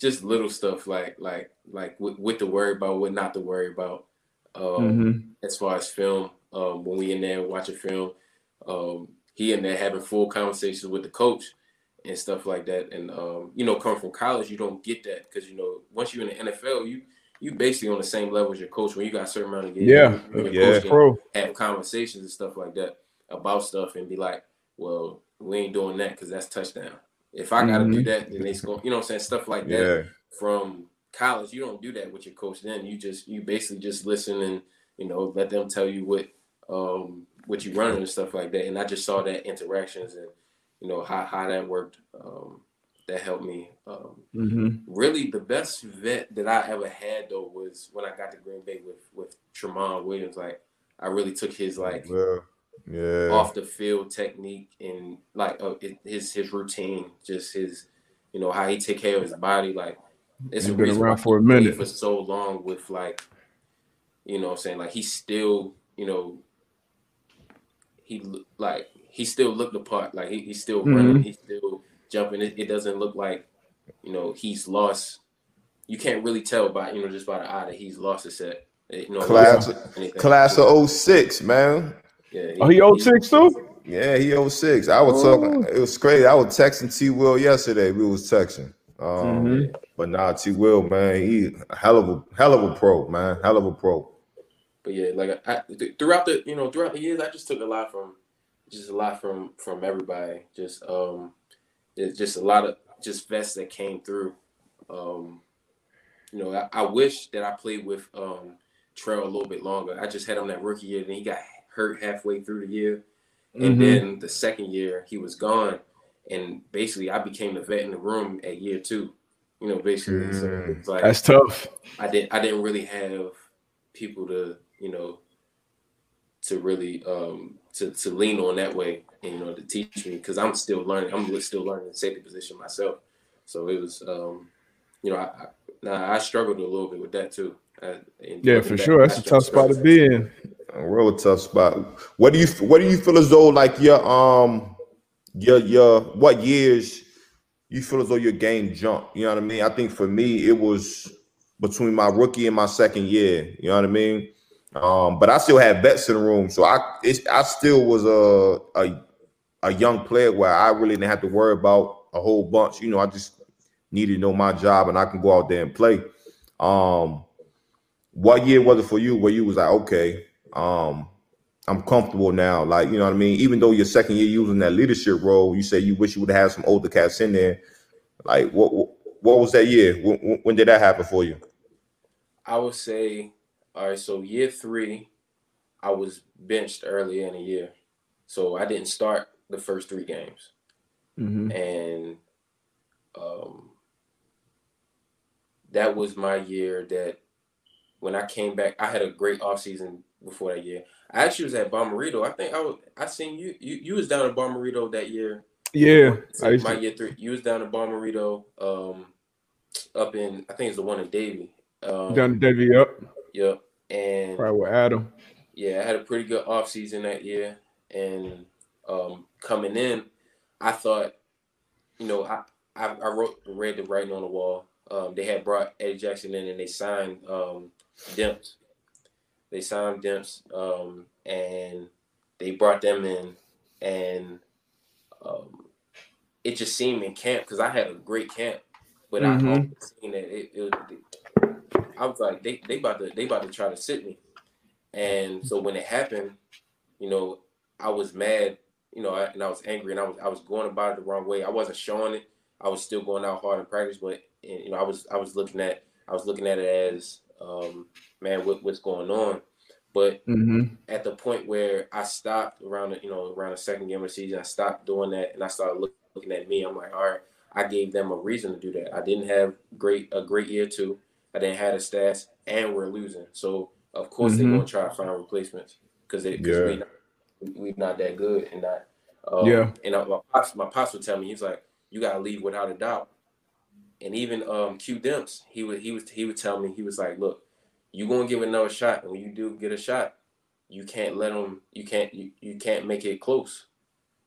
just little stuff like like like what, what to worry about, what not to worry about. Um Mhm. as far as film, um when we in there watching film, um he and there having full conversations with the coach and stuff like that. And um, you know, coming from college, you don't get that because you know, once you're in the NFL, you you basically on the same level as your coach when you got a certain amount of games. Yeah, your yeah. Pro. have conversations and stuff like that about stuff and be like, well, we ain't doing that because that's touchdown. If I got to do that, then they score. You know what I'm saying? Stuff like that yeah. from college, you don't do that with your coach. Then you just you basically just listen and you know let them tell you what um what you running and stuff like that. And I just saw that interactions and you know how how that worked. Um, that helped me. Um, hmm really, the best vet that I ever had though was when I got to Green Bay with with Tramon Williams. Like I really took his like Well, yeah. off the field technique and like uh, his his routine, just his you know how he take care of his body. Like it's been around for a minute. for so long with like you know what I'm saying like he still you know he like he still looked the part like he, he's still running Mhm. he's still jumping it, it doesn't look like you know he's lost you can't really tell by you know just by the eye that he's lost a set you know Class, anything. class of 06, man. yeah, Oh, he 06 too? Yeah, he 06. I was Oh. talking. It was crazy. I was texting T. Will yesterday. We was texting. Um, Mhm. But nah, T. Will, man, he a hell of a hell of a pro, man. Hell of a pro. But yeah, like I, th- throughout the you know throughout the years, I just took a lot from just a lot from from everybody. Just um, it's just a lot of just vets that came through. Um, you know, I, I wish that I played with um Trail a little bit longer. I just had him that rookie year, then he got hurt halfway through the year, and Mhm. then the second year he was gone, and basically I became the vet in the room at year two. You know, basically, so Mm. it's like That's tough. I didn't I didn't really have people to you know to really um to, to lean on that way and you know to teach me because I'm still learning I'm still learning the safety position myself so it was um you know I, I nah, I struggled a little bit with that too I, Yeah, for back, sure. That's I a tough spot to be in. A real tough spot. What do you what do you feel as though like your um your your what years you feel as though your game jumped? You know what I mean? I think for me it was between my rookie and my second year. You know what I mean? Um, but I still had vets in the room, so I I still was a, a a young player where I really didn't have to worry about a whole bunch. You know, I just needed to know my job and I can go out there and play. Um, what year was it for you where you was like, okay, um, I'm comfortable now? Like, you know what I mean? Even though your second year in that leadership role, you say you wish you would have some older cats in there. Like, what what, what was that year? When- when did that happen for you? I would say all right so year three I was benched earlier in the year so I didn't start the first three games hmm and um, that was my year that when I came back, I had a great offseason before that year. I actually was at Bommarito. I think I was I seen you you, you was down at Bommarito that year. Yeah. I used my to, year three. You was down at Bommarito, um up in I think it's the one in Davie. Um down to Davie up. Yep. And Right with Adam. yeah, I had a pretty good offseason that year. And um, coming in, I thought, you know, I, I, I wrote read the writing on the wall. Um, they had brought Eddie Jackson in and they signed um, Demps. They signed Demps um, and they brought them in and um, it just seemed in camp because I had a great camp, but I Mhm. always seen that it, it, I was like they they about to they about to try to sit me, and so when it happened, you know, I was mad, you know, and I was angry, and I was I was going about it the wrong way. I wasn't showing it. I was still going out hard in practice, but you know, I was I was looking at I was looking at it as, um, man, what, what's going on? But hmm at the point where I stopped around the, you know around the second game of the season, I stopped doing that and I started look, looking at me. I'm like, all right, I gave them a reason to do that. I didn't have great a great year two. I didn't have the stats, and we're losing. So of course mm-hmm. they're gonna try to find replacements because yeah. we not, we not that good and not. Um, yeah. And my pops, my pops would tell me he's like, you gotta leave without a doubt. And even um, Q Demps, he would he was he would tell me he was like, look, you gonna give another shot, and when you do get a shot, you can't let them. You can't you, you can't make it close.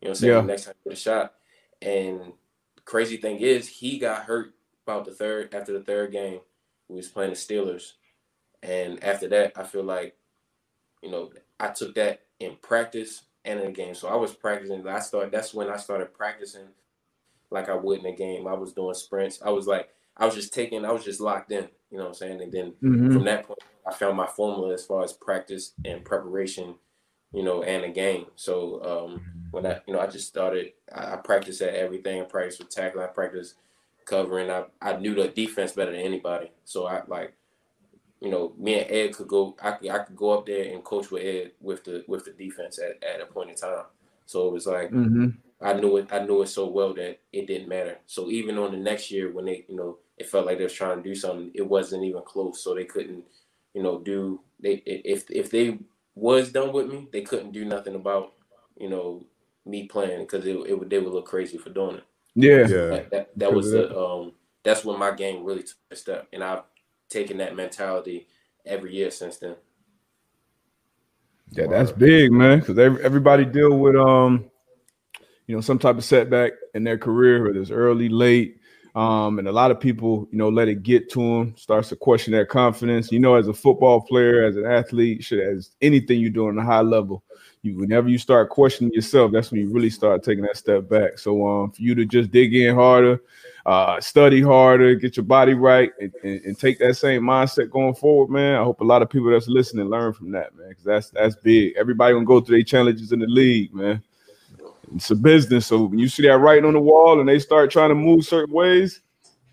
You know what I'm saying? Yeah. Next time you get a shot, and crazy thing is he got hurt about the third after the third game. We was playing the Steelers, and after that, I feel like, you know, I took that in practice and in the game. So I was practicing. I started. That's when I started practicing like I would in a game. I was doing sprints. I was like, I was just taking. I was just locked in. You know what I'm saying? And then mm-hmm. from that point, I found my formula as far as practice and preparation. You know, and a game. So um, when I, you know, I just started. I, I practiced at everything. I practiced with tackling. I practiced covering. I I knew the defense better than anybody. So I like you know, me and Ed could go. I could, I could go up there and coach with Ed with the with the defense at, at a point in time. So it was like mm-hmm. I knew it. I knew it so well that it didn't matter. So even on the next year when they, you know, it felt like they was trying to do something, it wasn't even close. So they couldn't, you know, do they if if they was done with me, they couldn't do nothing about, you know, me playing because it, it would they would look crazy for doing it. Yeah, yeah. That, that, that was the um that's when my game really took a step, and I've taken that mentality every year since then. Yeah, that's big, man. Because everybody deal with um, you know, some type of setback in their career, whether it's early, late, um, and a lot of people, you know, let it get to them, starts to question their confidence. You know, as a football player, as an athlete, should as anything you do on a high level, you whenever you start questioning yourself, that's when you really start taking that step back. So um, for you to just dig in harder, uh, study harder, get your body right, and, and, and, take that same mindset going forward, man. I hope a lot of people that's listening learn from that, man, because that's that's big. Everybody gonna go through their challenges in the league, man. It's a business, so when you see that writing on the wall and they start trying to move certain ways,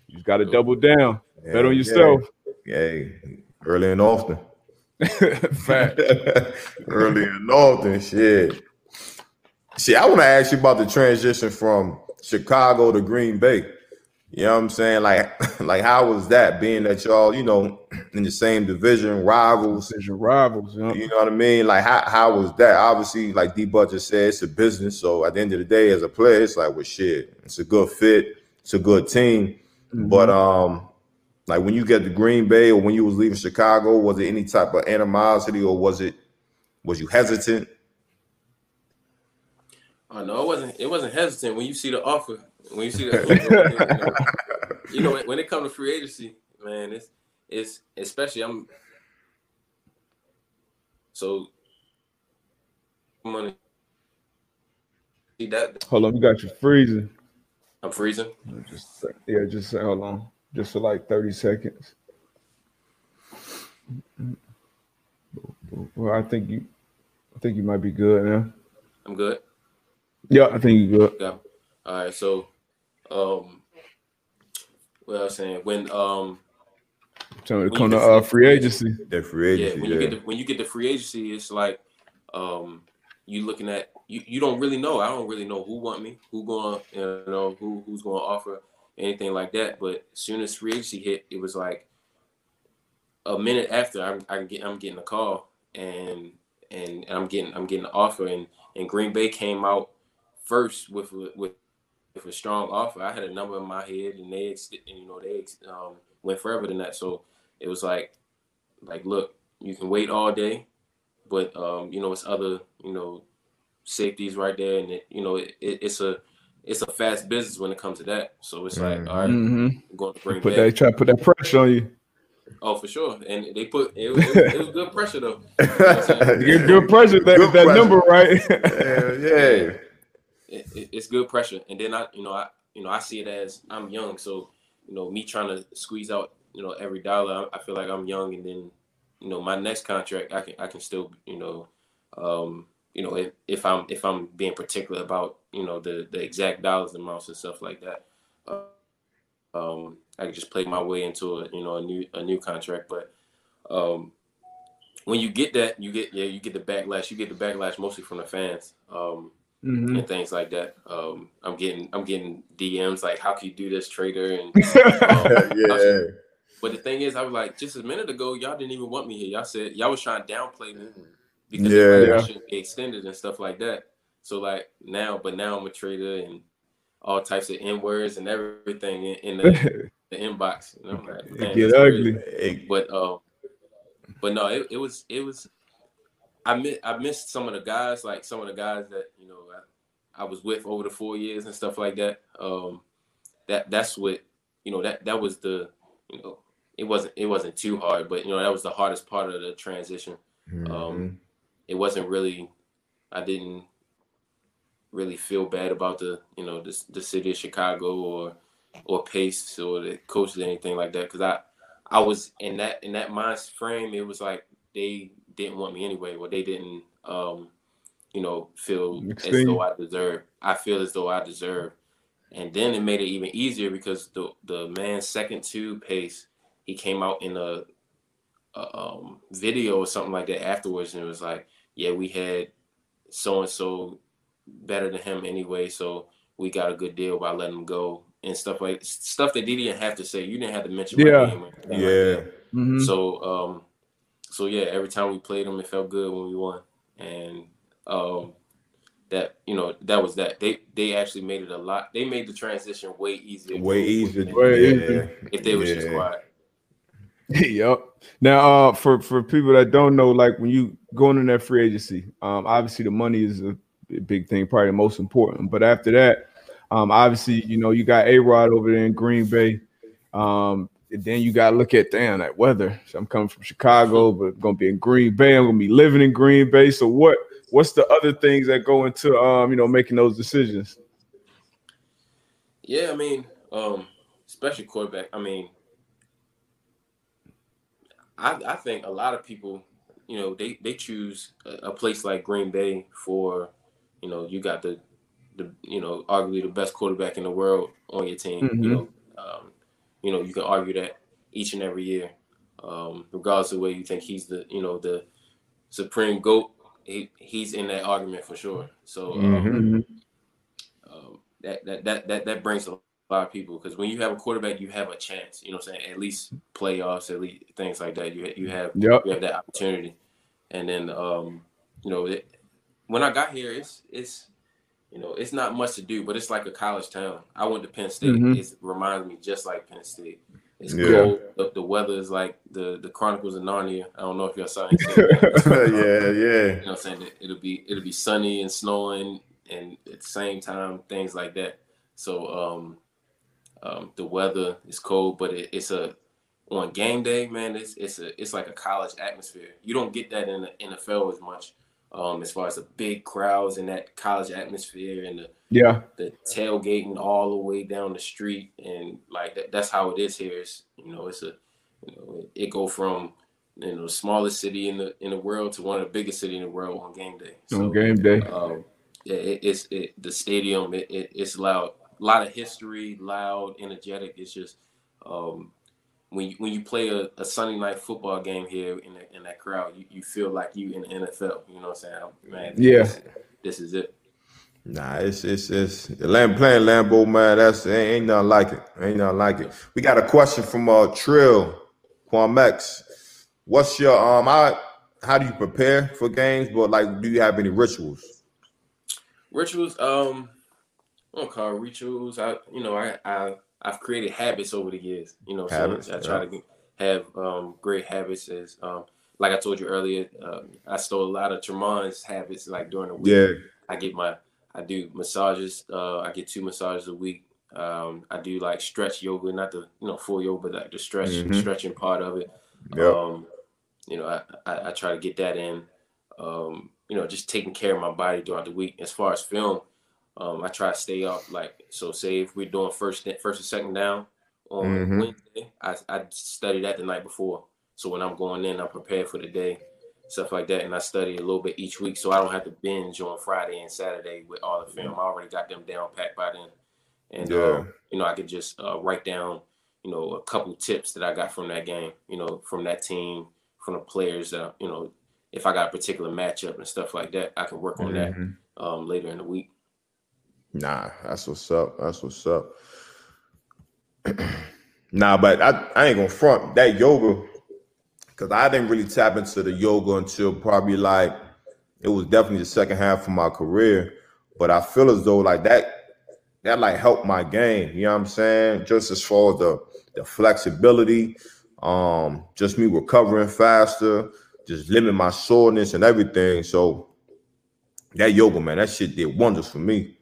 you got to double down, yeah, bet on yourself. Yeah, yeah. early and often. [LAUGHS] Fact. [LAUGHS] Early and often, shit. See, I want to ask you about the transition from Chicago to Green Bay. You know what I'm saying? Like, [LAUGHS] like how was that being that y'all, you know, [CLEARS THROAT] in the same division, rivals, division rivals? Yeah. You know what I mean? Like, how how was that? Obviously, like D Budget said, it's a business. So at the end of the day, as a player, it's like, well, shit, it's a good fit, it's a good team. Mm-hmm. But um, like when you get to Green Bay or when you was leaving Chicago, was it any type of animosity or was it was you hesitant? Oh no, it wasn't. It wasn't hesitant when you see the offer. When you see that, [LAUGHS] you know, when it comes to free agency, man, it's it's especially I'm. So, money. See that? Hold on, you got you freezing. I'm freezing. Just yeah, just hold on just for like 30 seconds. Well, I think you I think you might be good now. I'm good. Yeah, I think you're good. Yeah. All right. So um what I was saying when um Tell me to come to uh, free agency. That free agency. Yeah, when yeah. you get the, when you get the free agency, it's like um you looking at you, you don't really know. I don't really know who want me, who going you know who who's going to offer anything like that. But as soon as free agency hit, it was like a minute after I'm I get I'm getting a call and and I'm getting I'm getting an offer and and Green Bay came out first with with with a strong offer. I had a number in my head and they and, you know they um, went further than that. So it was like like look, you can wait all day, but um, you know it's other you know safeties right there and it, you know it, it, it's a it's a fast business when it comes to that. So it's like, mm-hmm. all right, mm-hmm. going to bring put back. that try to put that pressure on you. Oh, for sure, and they put it, was, it was good [LAUGHS] pressure though. You know good pressure. That, good that pressure. number, right? yeah, yeah. [LAUGHS] It, it, it's good pressure, and then I, you know, I, you know, I see it as I'm young, so you know, me trying to squeeze out, you know, every dollar. I, I feel like I'm young, and then, you know, my next contract, I can, I can still, you know, um, you know, if, if I'm if I'm being particular about you know the the exact dollars and amounts and stuff like that, uh, um, I can just play my way into a you know a new a new contract. But um, when you get that, you get yeah you get the backlash. You get the backlash mostly from the fans. Um, mm-hmm. and things like that. Um, I'm getting I'm getting DMs like, "How can you do this, trader?" And [LAUGHS] um, yeah. But the thing is, I was like, just a minute ago, y'all didn't even want me here. Y'all said y'all was trying to downplay me because yeah. should be extended and stuff like that. So like now, but now I'm a trader and all types of n words and everything in, in the, [LAUGHS] the inbox. And I'm like, get ugly. But um, but no, it, it was it was. I miss I missed some of the guys, like some of the guys that you know I, I was with over the four years and stuff like that. Um, that that's what you know that that was the you know it wasn't it wasn't too hard, but you know that was the hardest part of the transition. Mm-hmm. Um, it wasn't really I didn't really feel bad about the you know the the city of Chicago or or Pace or the coaches or anything like that because I I was in that in that mind frame. It was like they didn't want me anyway, or they didn't um you know feel as though I deserve. I feel as though I deserve, and then it made it even easier because the the man second to Pace he came out in a, a um, video or something like that afterwards, and it was like, yeah, we had so and so better than him anyway, so we got a good deal by letting him go and stuff like stuff that they didn't have to say. You didn't have to mention yeah. yeah. Like mm-hmm. So um, so yeah, every time we played them, it felt good when we won, and um, that you know that was that they they actually made it a lot. They made the transition way easier. Way easier. Way easier. If they was just quiet. [LAUGHS] yep. Now, uh, for for people that don't know, like when you going in that free agency, um, obviously the money is a big thing, probably the most important. But after that, um, obviously, you know, you got A Rod over there in Green Bay. Um, then you got to look at damn that weather. So I'm coming from Chicago, but I'm gonna be in Green Bay. I'm gonna be living in Green Bay. So what? What's the other things that go into um, you know, making those decisions? Yeah, I mean, um, especially quarterback. I mean, I, I think a lot of people, you know, they they choose a, a, place like Green Bay for, you know, you got the, the you know, arguably the best quarterback in the world on your team. Mm-hmm. You know, um, you know, you can argue that each and every year, um, regardless of where you think he's the, you know, the supreme goat. He, he's in that argument for sure. So um, mm-hmm. um, that, that that that that brings a a lot of people because when you have a quarterback, you have a chance. You know what I'm saying? At least playoffs, at least things like that. You you have yep. you have that opportunity. And then um, you know, it, when I got here, it's it's you know, it's not much to do, but it's like a college town. I went to Penn State. Mm-hmm. It reminds me just like Penn State. It's yeah. cold. The, the, weather is like the the Chronicles of Narnia. I don't know if y'all saw it. [LAUGHS] yeah, yeah. You know what I'm saying? It'll be it'll be sunny and snowing and at the same time, things like that. So um um, the weather is cold, but it, it's a on game day, man. It's it's a it's like a college atmosphere. You don't get that in the NFL as much, um, as far as the big crowds and that college atmosphere and the yeah the tailgating all the way down the street and like that, that's how it is here. It's you know it's a you know it, it go from you know the smallest city in the in the world to one of the biggest city in the world on game day. So, on game day, um, yeah, it, it's it, the stadium. It, it's loud a lot of history, loud, energetic. It's just um, when you, when you play a, a, Sunday night football game here in, the, in that crowd, you, you feel like you in the NFL. You know what I'm saying? Man, yeah, this, this is it. Nah, it's it's it's Lamb playing Lambeau, man. That's ain't, ain't nothing like it. Ain't nothing like it. We got a question from uh Trill Quamex. What's your um? I how do you prepare for games? But like, do you have any rituals? Rituals, um, I don't call rituals. I you know I I I've created habits over the years. You know, habits, so I try yeah. to have um, great habits. As um, like I told you earlier, uh, I stole a lot of Tramon's habits. Like during the week, yeah. I get my I do massages. Uh, I get two massages a week. Um, I do like stretch yoga, not the you know full yoga, but like the stretch mm-hmm. stretching part of it. Yep. Um, you know, I, I, I try to get that in. Um, you know, just taking care of my body throughout the week. As far as film, um, I try to stay up. Like so, say if we're doing first first and second down on mm-hmm. Wednesday, I, I study that the night before. So when I'm going in, I'm prepared for the day, stuff like that, and I study a little bit each week, so I don't have to binge on Friday and Saturday with all the film. I already got them down packed by then, and yeah. uh, you know I could just uh, write down you know a couple tips that I got from that game, you know, from that team, from the players that you know if I got a particular matchup and stuff like that, I can work on mm-hmm. that um, later in the week. Nah, that's what's up. That's what's up. [CLEARS THROAT] nah, but I, I ain't gonna front that yoga because I didn't really tap into the yoga until probably like it was definitely the second half of my career. But I feel as though like that that like helped my game. You know what I'm saying? Just as far as the the flexibility, um, just me recovering faster, just limit my soreness and everything. So that yoga, man, that shit did wonders for me.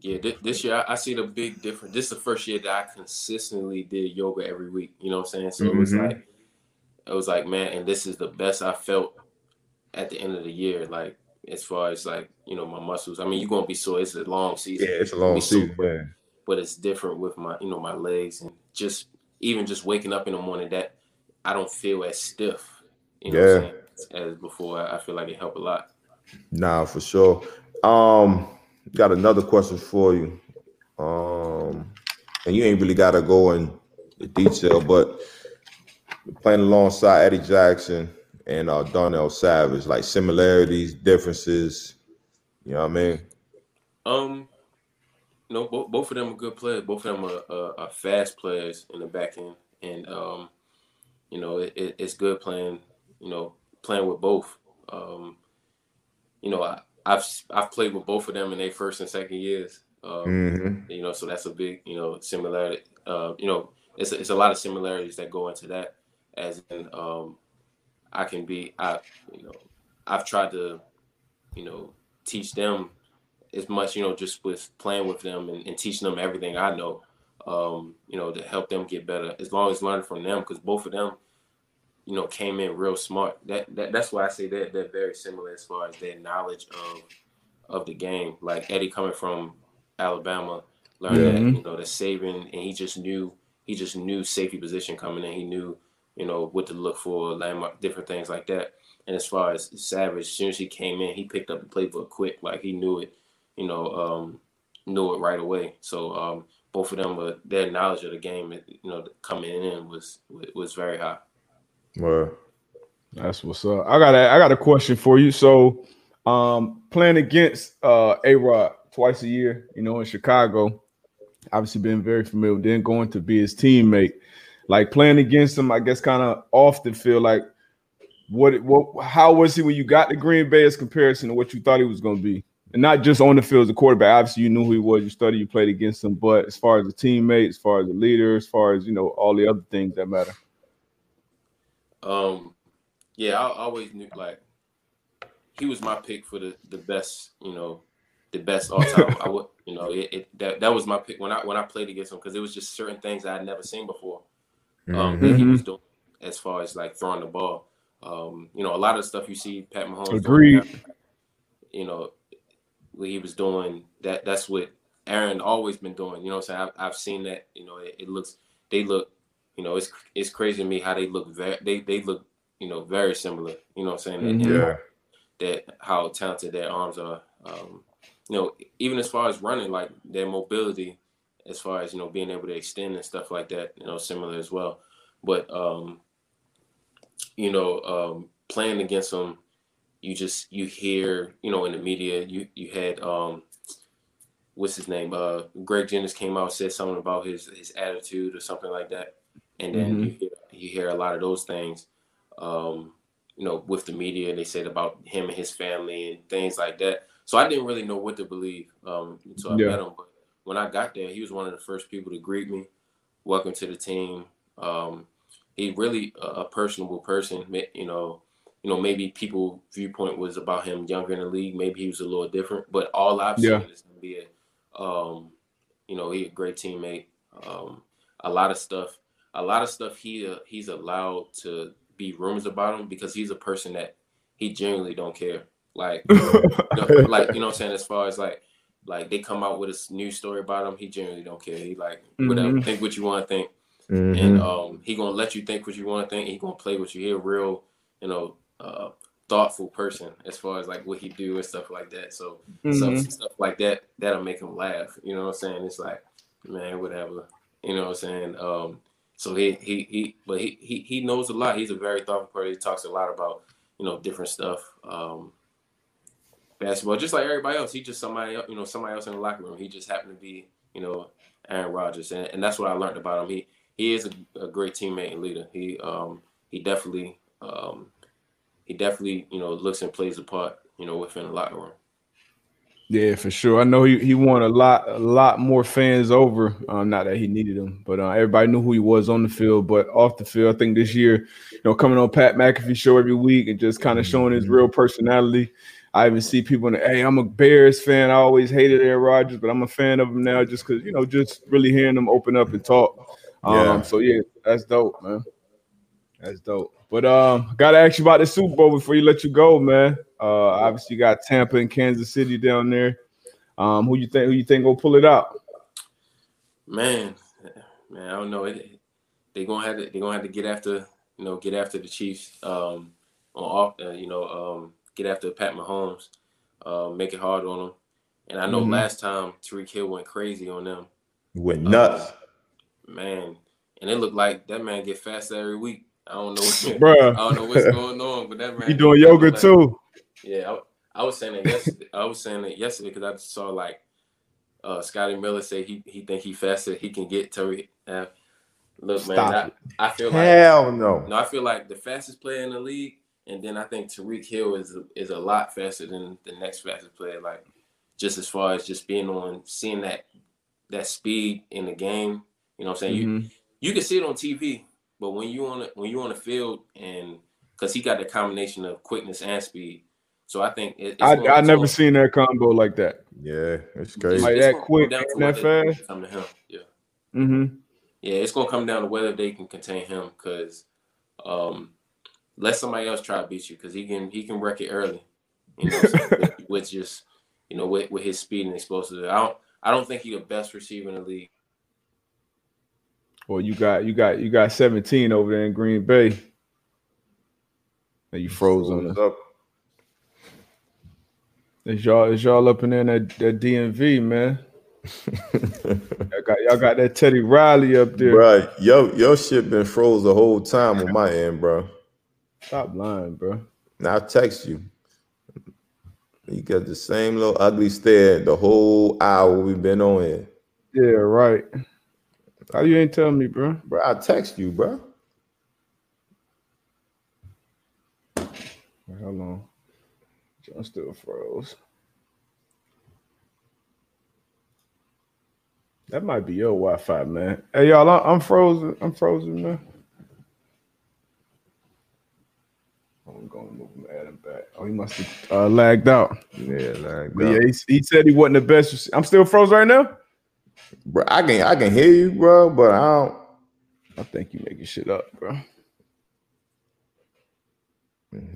Yeah, this year I see the big difference. This is the first year that I consistently did yoga every week. You know what I'm saying? So mm-hmm. it was mm-hmm. like, it was like, man, and this is the best I felt at the end of the year. Like as far as like you know my muscles. I mean, you're gonna be sore. It's a long season. Yeah, it's a long season. Sore, but it's different with my you know my legs and just even just waking up in the morning that I don't feel as stiff. You know yeah. as before. I feel like it helped a lot. Nah, for sure. Um got another question for you. Um, and you ain't really got to go in detail, but playing alongside Eddie Jackson and uh, Darnell Savage, like similarities, differences. You know what I mean? Um, no, both, both of them are good players. Both of them are, are, are fast players in the back end, and um, you know it, it, it's good playing. You know, playing with both. Um, you know, I, I've I've played with both of them in their first and second years. Um, mm-hmm. You know, so that's a big you know similarity. Uh, you know, it's a, it's a lot of similarities that go into that. As in, um, I can be I you know I've tried to you know teach them as much you know just with playing with them and, and teaching them everything I know. Um, you know, to help them get better as long as learning from them because both of them you know, came in real smart. That, that that's why I say that they're very similar as far as their knowledge of of the game. Like Eddie coming from Alabama, learned that you know the saving, and he just knew he just knew safety position coming in. He knew you know what to look for, landmark, different things like that. And as far as Savage, as soon as he came in, he picked up the playbook quick. Like he knew it, you know, um, knew it right away. So um, both of them, were, their knowledge of the game, you know, coming in was was very high. Well, that's what's up. I got a, I got a question for you. So, um, playing against uh A Rod twice a year, you know, in Chicago, obviously been very familiar. Then going to be his teammate, like playing against him, I guess, kind of often feel like what what how was he when you got to Green Bay as comparison to what you thought he was going to be, and not just on the field as a quarterback. Obviously, you knew who he was. You studied, you played against him, but as far as the teammate, as far as the leader, as far as you know, all the other things that matter. Um, yeah, I, always knew like he was my pick for the the best, you know, the best all time. I would, [LAUGHS] you know, it, it, that that was my pick when I when I played against him because it was just certain things I had never seen before. Um, mm-hmm. that he was doing as far as like throwing the ball. Um, you know, a lot of stuff you see Pat Mahomes. Agreed. Doing, you know, what he was doing that that's what Aaron always been doing. You know, what I'm saying I've, I've seen that. You know, it, it looks they look you know, it's it's crazy to me how they look very they they look you know very similar. You know what I'm saying? Mm-hmm. Yeah. That how talented their arms are. Um, you know, even as far as running, like their mobility, as far as you know, being able to extend and stuff like that, you know, similar as well. But um, you know, um, playing against them, you just you hear, you know, in the media, you you had um, what's his name? Uh, Greg Jennings came out said something about his his attitude or something like that and then mm-hmm. you, hear, you hear a lot of those things um, you know with the media they said about him and his family and things like that so i didn't really know what to believe um, until i yeah. met him but when i got there he was one of the first people to greet me welcome to the team um, he really a, a personable person you know you know maybe people viewpoint was about him younger in the league maybe he was a little different but all i've yeah. seen is him be a um, you know he a great teammate um, a lot of stuff a lot of stuff he uh, he's allowed to be rumors about him because he's a person that he genuinely don't care. Like, [LAUGHS] you know, like you know what I'm saying. As far as like, like they come out with a new story about him, he genuinely don't care. He like whatever, mm-hmm. think what you want to think, mm-hmm. and um, he gonna let you think what you want to think. He gonna play what you hear. Real, you know, uh, thoughtful person as far as like what he do and stuff like that. So mm-hmm. stuff, stuff like that that'll make him laugh. You know what I'm saying? It's like, man, whatever. You know what I'm saying? Um, so he he he, but he he he knows a lot. He's a very thoughtful person. He talks a lot about you know, different stuff. Um, basketball, just like everybody else. He just somebody, you know, somebody else in the locker room. He just happened to be, you know, Aaron Rodgers, and, and that's what I learned about him. He he is a, a great teammate and leader. He um he definitely um he definitely you know looks and plays a part, you know, within the locker room. Yeah, for sure. I know he, he won a lot a lot more fans over. Um, not that he needed them, but uh, everybody knew who he was on the field. But off the field, I think this year, you know, coming on Pat McAfee show every week and just kind of showing his real personality. I even see people in the, hey, I'm a Bears fan. I always hated Aaron Rodgers, but I'm a fan of him now just because, you know, just really hearing them open up and talk. Um, yeah. So, yeah, that's dope, man. That's dope. But um, got to ask you about the Super Bowl before you let you go, man. Uh, obviously, you got Tampa and Kansas City down there. Um, who you think? Who you think will pull it out? Man, man, I don't know. They gonna have to. They gonna have to get after. You know, get after the Chiefs. Um, on off. Uh, you know, um, get after Pat Mahomes. Uh, make it hard on them. And I know mm-hmm. last time Tyreek Hill went crazy on them. He went nuts. Uh, man, and it looked like that man get faster every week. I don't know, what, [LAUGHS] I don't know what's going on, but that [LAUGHS] man. He doing yoga like, too. Yeah, I, I, was saying that yesterday. I was saying that yesterday because I saw like uh, Scotty Miller say he he think he faster. He can get Terry. Uh, look, man, I, I, feel like hell no. No, I feel like the fastest player in the league, and then I think Tyreek Hill is is a lot faster than the next fastest player. Like just as far as just being on seeing that that speed in the game. You know what I'm saying? Mm-hmm. You you can see it on TV, but when you on the, when you on the field and because he got the combination of quickness and speed, so I think it, I I never seen that combo like that. Yeah, it's crazy. Like that quick and that fast. Come to him. Yeah. Mm-hmm. Yeah, it's gonna come down to whether they can contain him because um, let somebody else try to beat you because he can he can wreck it early. You know, [LAUGHS] with, with, just you know with, with his speed and explosiveness. I don't I don't think he's the best receiver in the league. Well, you got you got you got 17 over there in Green Bay. And you froze on us. Is y'all is y'all up in there that, that DMV, man? [LAUGHS] y'all, got, y'all got that Teddy Riley up there. Right. Yo, your shit been froze the whole time on my end, bro. Stop lying, bro. Now I text you. You got the same little ugly stare the whole hour we've been on here. Yeah, right. How you ain't telling me, bro? Bro, I text you, bro. Hold on. John still froze. That might be your Wi-Fi, man. Hey, y'all, I'm frozen. I'm frozen, man. I'm going to move him, add back. Oh, he must have uh, lagged out. Yeah, lagged but out. Yeah, he, he, said he wasn't the best. I'm still froze right now. Bro, I can I can hear you, bro, but I don't. I think you making shit up, bro.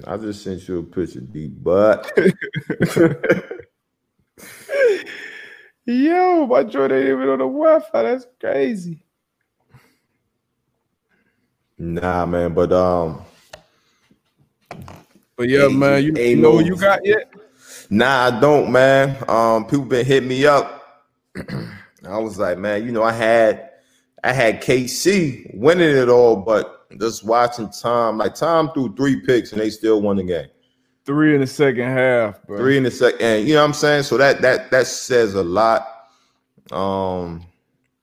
I just sent you a picture, deep butt. [LAUGHS] Yo, my joint ain't even on the Wi-Fi. That's crazy. Nah, man, but um, but yeah, man, you, you know what you got yet? Nah, I don't, man. Um, people been hitting me up. [CLEARS THROAT] I was like, man, you know, I had I had KC winning it all, but just watching Tom, like Tom threw three picks and they still won the game. Three in the second half, bro. Three in the second, and you know what I'm saying. So that that that says a lot. Um,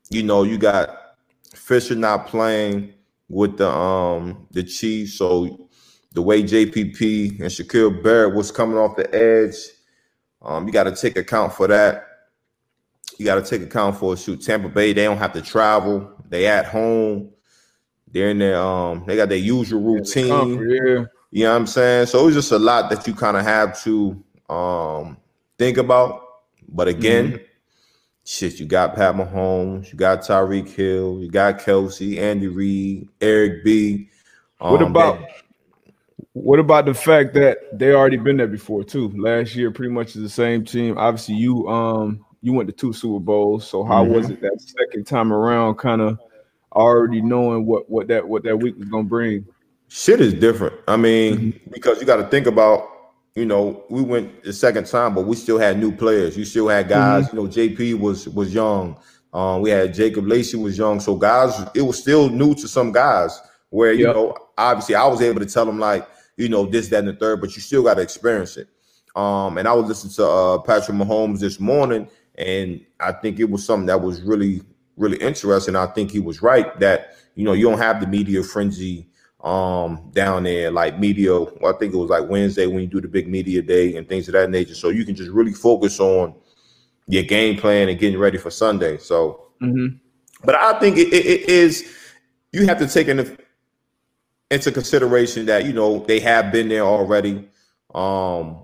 you know, you got Fisher not playing with the um the Chiefs, so the way JPP and Shaquil Barrett was coming off the edge, um, you got to take account for that. You got to take account for shoot Tampa Bay. They don't have to travel. They at home. They're in their um, they got their usual routine. Yeah, You know what I'm saying? So it's just a lot that you kind of have to um think about. But again, mm-hmm. shit, you got Pat Mahomes, you got Tyreek Hill, you got Kelce, Andy Reid, Eric B. Um, what about what about the fact that they already been there before too? Last year, pretty much is the same team. Obviously, you um you went to two Super Bowls. So how mm-hmm. was it that second time around? Kind of already knowing what what that what that week was gonna bring. Shit is different. I mean, mm-hmm. because you got to think about, you know, we went the second time, but we still had new players. You still had guys. Mm-hmm. You know, JP was was young. Um, we had Jacob Lacey was young, so guys, it was still new to some guys. Where you yep. know, obviously, I was able to tell them like, you know, this, that, and the third, but you still got to experience it. Um, and I was listening to uh, Patrick Mahomes this morning, and I think it was something that was really, really interesting. I think he was right that you know you don't have the media frenzy um down there like media well, i think it was like wednesday when you do the big media day and things of that nature so you can just really focus on your game plan and getting ready for sunday so Mm-hmm. but i think it, it, it is you have to take into, into consideration that you know they have been there already um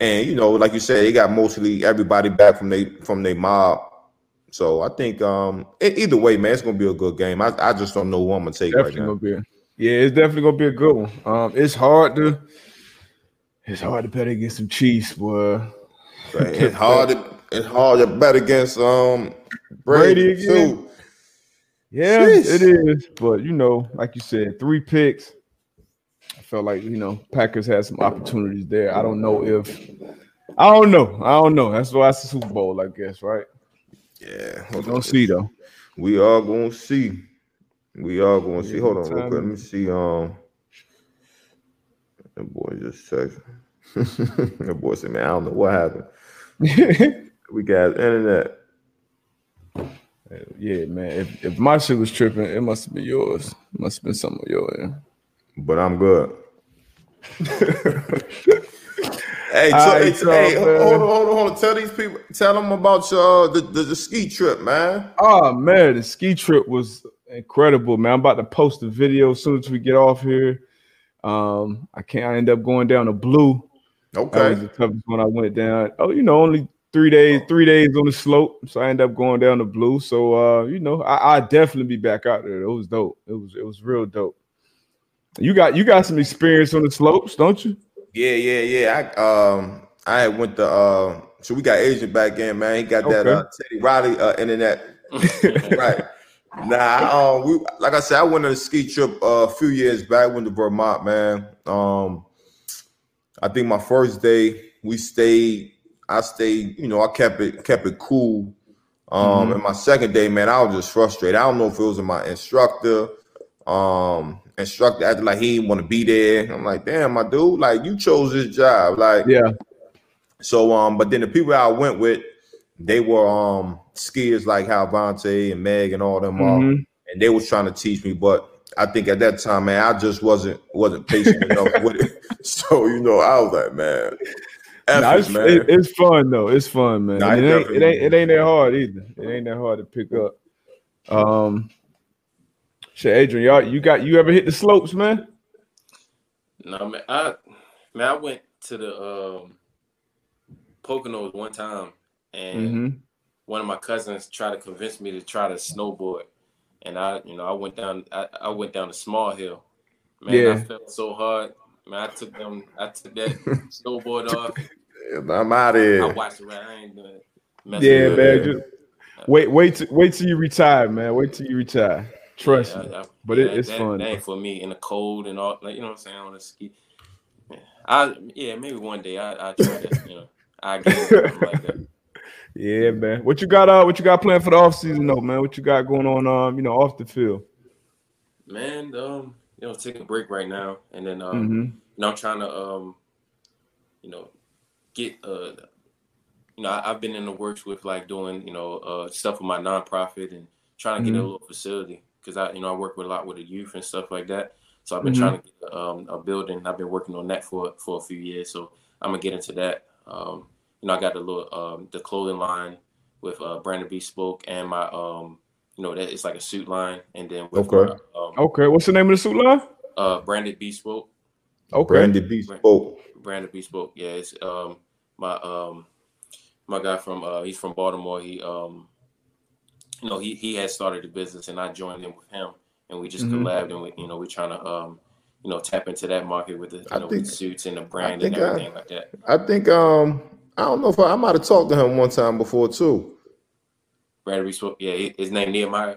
and you know like you said they got mostly everybody back from they from their mob so i think um either way man it's gonna be a good game i, I just don't know who i'm gonna take Definitely right now be. A, yeah, it's definitely gonna be a good one. Um, it's hard to. It's hard to bet against some Chiefs, boy. Right, [LAUGHS] It's hard to it's hard to bet against um Brady, Brady too. Yeah, Sheesh. it is. But you know, like you said, three picks. I felt like you know Packers had some opportunities there. I don't know if I don't know. I don't know. That's why it's the Super Bowl, I guess, right? Yeah, We're gonna see though. We are gonna see. We are gonna see. Hold on, real quick. Let me see. Um, that boy just texted. [LAUGHS] that boy said, "Man, I don't know what happened. [LAUGHS] We got internet." yeah, man. If, if my shit was tripping, it must have been yours. It must have been some of yours. but I'm good. [LAUGHS] hey, so, right, hey, so, hey, hold on, hold on, hold on. Tell these people, tell them about your the, the, the ski trip, man. Oh man, the ski trip was incredible, man. I'm about to post a video as soon as we get off here. Um, I can't I end up going down to blue. Okay, That was the toughest one I went down. Oh, you know, only three days, three days on the slope. So I end up going down to blue. So uh, you know, I I definitely be back out there. It was dope. It was it was real dope. You got you got some experience on the slopes, don't you? Yeah, yeah, yeah. I um, I went to uh, so we got Adrian back in, man. He got that Okay. uh, Teddy Riley uh, internet. [LAUGHS] right. Nah, um, we like I said, I went on a ski trip uh, a few years back. Went to Vermont, man. Um, I think my first day we stayed. I stayed. You know, I kept it kept it cool. Um, Mhm. and my second day, man, I was just frustrated. I don't know if it was in my instructor. Um, instructor acted like he didn't want to be there. I'm like, damn, my dude, like you chose this job, like. Yeah. So um, but then the people I went with, they were um skiers like how Vontae and Meg and all them are, Mhm. and they was trying to teach me, but I think at that time, man, I just wasn't wasn't patient enough [LAUGHS] with it. So you know, I was like, man, Nah, it's, man. it- it's fun though. It's fun, man. Nah, it, ain't, it ain't it ain't that hard either. It ain't that hard to pick up. Um, shit, Adrian, y'all, you got you ever hit the slopes, man? No man, I man, I went to the um Poconos one time, and Mm-hmm. one of my cousins tried to convince me to try to snowboard, and I, you know, I went down, I, I went down a small hill. Man, I Yeah. felt so hard. Man, I took them, I took that [LAUGHS] snowboard off. I'm out of I here. watched around. I ain't doing it. Yeah, man. Just wait, wait, till, wait till you retire, man. Wait till you retire. Trust Yeah, me. I- I- But it- it's that, fun, That ain't for me in the cold and all. Like you know what I'm saying on the ski. I yeah, maybe one day I I try that. You know, I get something like that. [LAUGHS] Yeah, man. What you got? Uh, what you got planned for the off season, though, man? What you got going on? Um, you know, off the field. Man, um, you know, take a break right now, and then um, Mm-hmm. you know, I'm trying to um, you know, get uh, you know, I, I've been in the works with like doing you know uh stuff with my nonprofit and trying to get a Mhm. little facility because I you know I work with a lot with the youth and stuff like that. So I've been Mhm. trying to get um, a building. I've been working on that for for a few years. So I'm gonna get into that. Um, you know, I got the little um, the clothing line with uh, Brandon Bespoke and my um, you know, that it's like a suit line, and then with Okay. my, um, Okay. What's the name of the suit line? uh, Brandon Bespoke. Okay. Brandon Bespoke. Brandon Bespoke. Yeah, it's um my um my guy from uh he's from Baltimore. He um you know he he had started the business and I joined in with him and we just Mhm. collabed and we you know we're trying to um you know tap into that market with the you I know think- suits and the brand and I- everything like that. I think um, I don't know if I, I might have talked to him one time before too. Brandon Bespoke. Yeah, his name Nehemiah.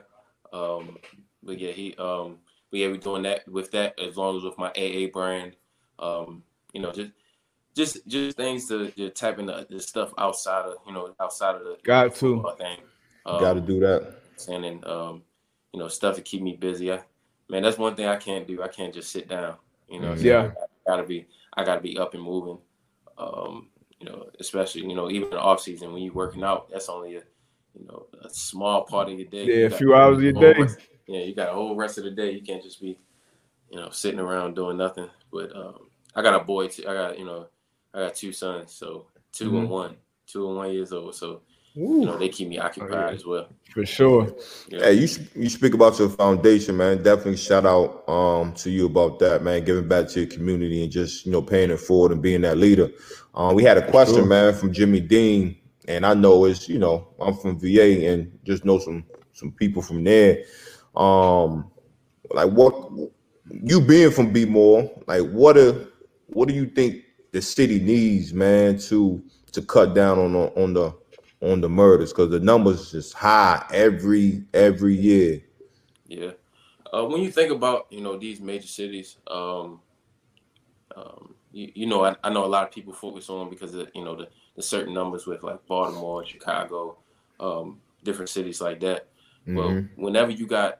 Um, but yeah, he um but yeah we're doing that with that as long as with my AA brand. Um, you know just. Just, just things to, to tap into the stuff outside of you know outside of the Got to. thing. Um, Got to do that. sending um, you know, stuff to keep me busy. I, man, that's one thing I can't do. I can't just sit down. You know, Yeah. gotta be I gotta be up and moving. Um, you know, especially you know even in the off season when you're working out, that's only a you know a small part of your day. Yeah, You a few hours of your day. rest- yeah, you got a whole rest of the day. You can't just be you know sitting around doing nothing. But um, I got a boy too. I got you know I got two sons, so 2 Mhm. and one, two and one years old. So you know they keep me occupied yeah. as well. For sure. Yeah. Hey, you you speak about your foundation, man. Definitely shout out um to you about that, man. Giving back to your community and just you know paying it forward and being that leader. Um, we had a question, Sure. man, from Jimmy Dean, and I know it's you know I'm from VA and just know some some people from there. Um, like what you being from B More, like what a what do you think the city needs, man, to to cut down on the on the on the murders because the numbers is high every every year. Yeah. Uh, when you think about you know these major cities, um, um, you, you know I, I know a lot of people focus on because of you know the, the certain numbers with like Baltimore, Chicago, um, different cities like that. Well, Mhm. whenever you got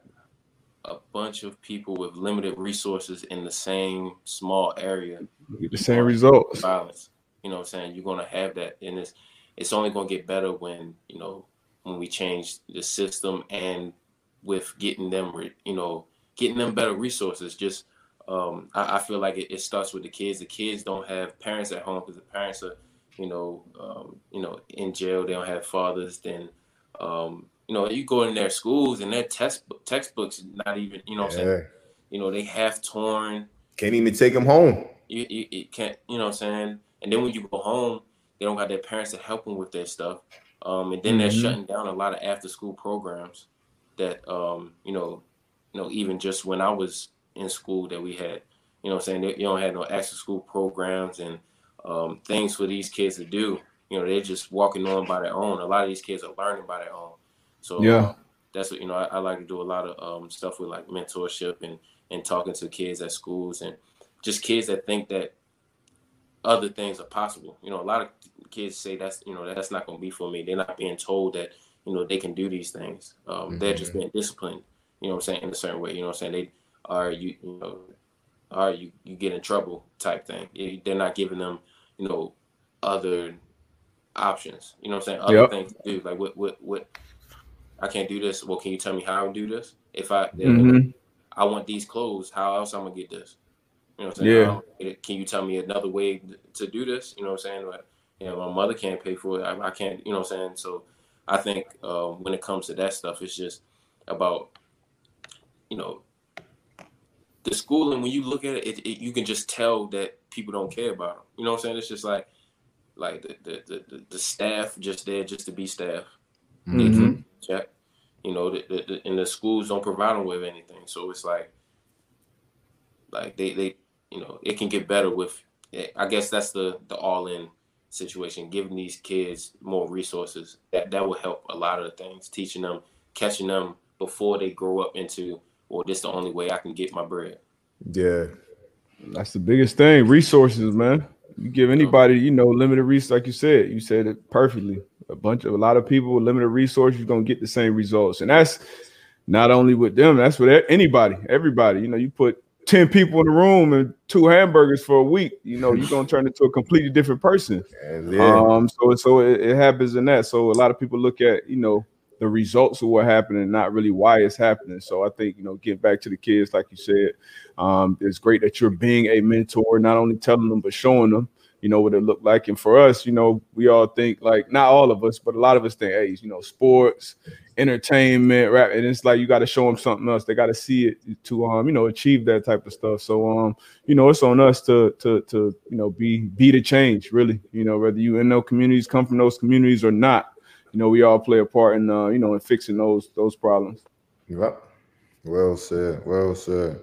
a bunch of people with limited resources in the same small area, Get the same results. violence. You know what I'm saying? You're gonna have that in it's it's only gonna get better when, you know, when we change the system and with getting them re- you know, getting them better resources. Just um I, I feel like it, it starts with the kids. The kids don't have parents at home because the parents are, you know, um, you know, in jail, they don't have fathers, then um, you know, you go in their schools and their textbook textbooks not even, you know what I'm saying? You know, they half torn, Can't even take them home. you, you, you can't, you know what I'm saying? And then when you go home, they don't got their parents to help them with their stuff. Um, and then they're Mhm. shutting down a lot of after school programs that, um, you know, you know, even just when I was in school that we had, you know I'm saying? They, you don't have no after school programs and um, things for these kids to do. You know, they're just walking on by their own. A lot of these kids are learning by their own. So Yeah. uh, that's what, you know, I, I like to do a lot of um, stuff with like mentorship and, and talking to kids at schools and just kids that think that other things are possible. You know, a lot of kids say that's you know that's not going to be for me. They're not being told that you know they can do these things. Um, They're just being disciplined. You know what I'm saying in a certain way. You know what I'm saying they are you you know are you you get in trouble type thing. They're not giving them you know other options. You know what I'm saying other Yep. things to do. Like what what what I can't do this. Well, can you tell me how to do this? If I Mhm. I want these clothes. How else I'm gonna get this? You know what I'm saying? Yeah. I don't get it. Can you tell me another way to do this? You know what I'm saying? Like, you know, my mother can't pay for it. I, I can't. You know what I'm saying? So I think uh, when it comes to that stuff, it's just about you know the schooling. When you look at it, it, it you can just tell that people don't care about them. You know what I'm saying? It's just like like the the, the, the, staff just there just to be staff. Mhm. check. You know, the, the, the, and the schools don't provide them with anything. So it's like, like they, they, you know, it can get better with. I guess that's the the all in situation. Giving these kids more resources that that will help a lot of the things. Teaching them, catching them before they grow up into, well, this the only way I can get my bread. Yeah. That's the biggest thing. Resources, man. You give anybody, you know, limited resources, like you said. You said it perfectly. A bunch of a lot of people with limited resources, you're gonna get the same results, and that's not only with them. That's with anybody, everybody. You know, you put ten people in the room and two hamburgers for a week. You know, you're gonna turn into a completely different person. [LAUGHS] Yeah. Um, so so it, it happens in that. So a lot of people look at you know the results of what happened and not really why it's happening. So I think you know, get back to the kids, like you said. Um, it's great that you're being a mentor, not only telling them but showing them. You know what it looked like, and for us, you know, we all think like not all of us, but a lot of us think, hey, you know, sports, entertainment, rap, and it's like you got to show them something else. They got to see it to, um, you know, achieve that type of stuff. So, um, you know, it's on us to to to you know be be the change, really. You know, whether you in those communities, come from those communities or not, you know, we all play a part in uh, you know in fixing those those problems. Yep. Well said. Well said.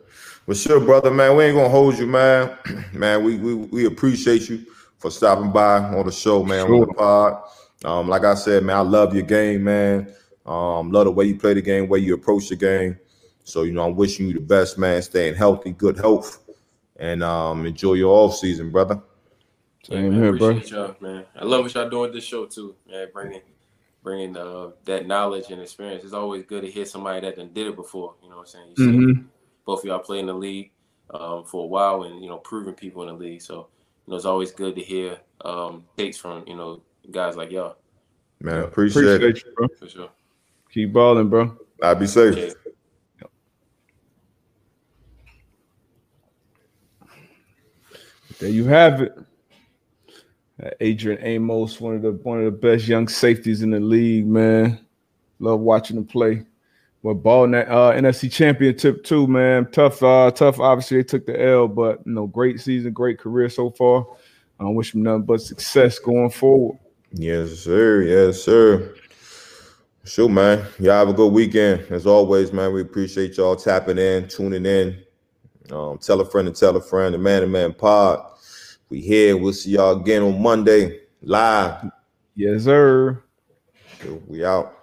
Well, sure, brother, man. We ain't gonna hold you, man. [CLEARS THROAT] man, we we, we appreciate you for stopping by on the show, man. On the pod. Um, like I said, man, I love your game, man. Um, love the way you play the game, way you approach the game. So, you know, I'm wishing you the best, man. Staying healthy, good health, and um, enjoy your off season, brother. Same man, here, bro. appreciate y'all, man. I love what y'all doing with this show too, man. Bringing bringing uh, that knowledge and experience. It's always good to hear somebody that done did it before. You know what I'm saying? You see Mhm. both of y'all play in the league. um, for a while and you know proving people in the league. So you know it's always good to hear um, takes from you know guys like y'all. Man, appreciate, appreciate it. you, bro. For sure. Keep balling, bro. I'll be safe. Yeah. There you have it. Uh, Adrian Amos, one of the one of the best young safeties in the league, man. Love watching him play. But ball that uh, NFC Championship too, man. Tough, uh, tough. Obviously, they took the L, but you know, great season, great career so far. I wish him nothing but success going forward. Yes, sir. Yes, sir. Sure, man. Y'all have a good weekend. As always, man, we appreciate y'all tapping in, tuning in. Um, tell a friend and tell a friend. The Man to Man Pod. We here. We'll see y'all again on Monday live. Yes, sir. We out.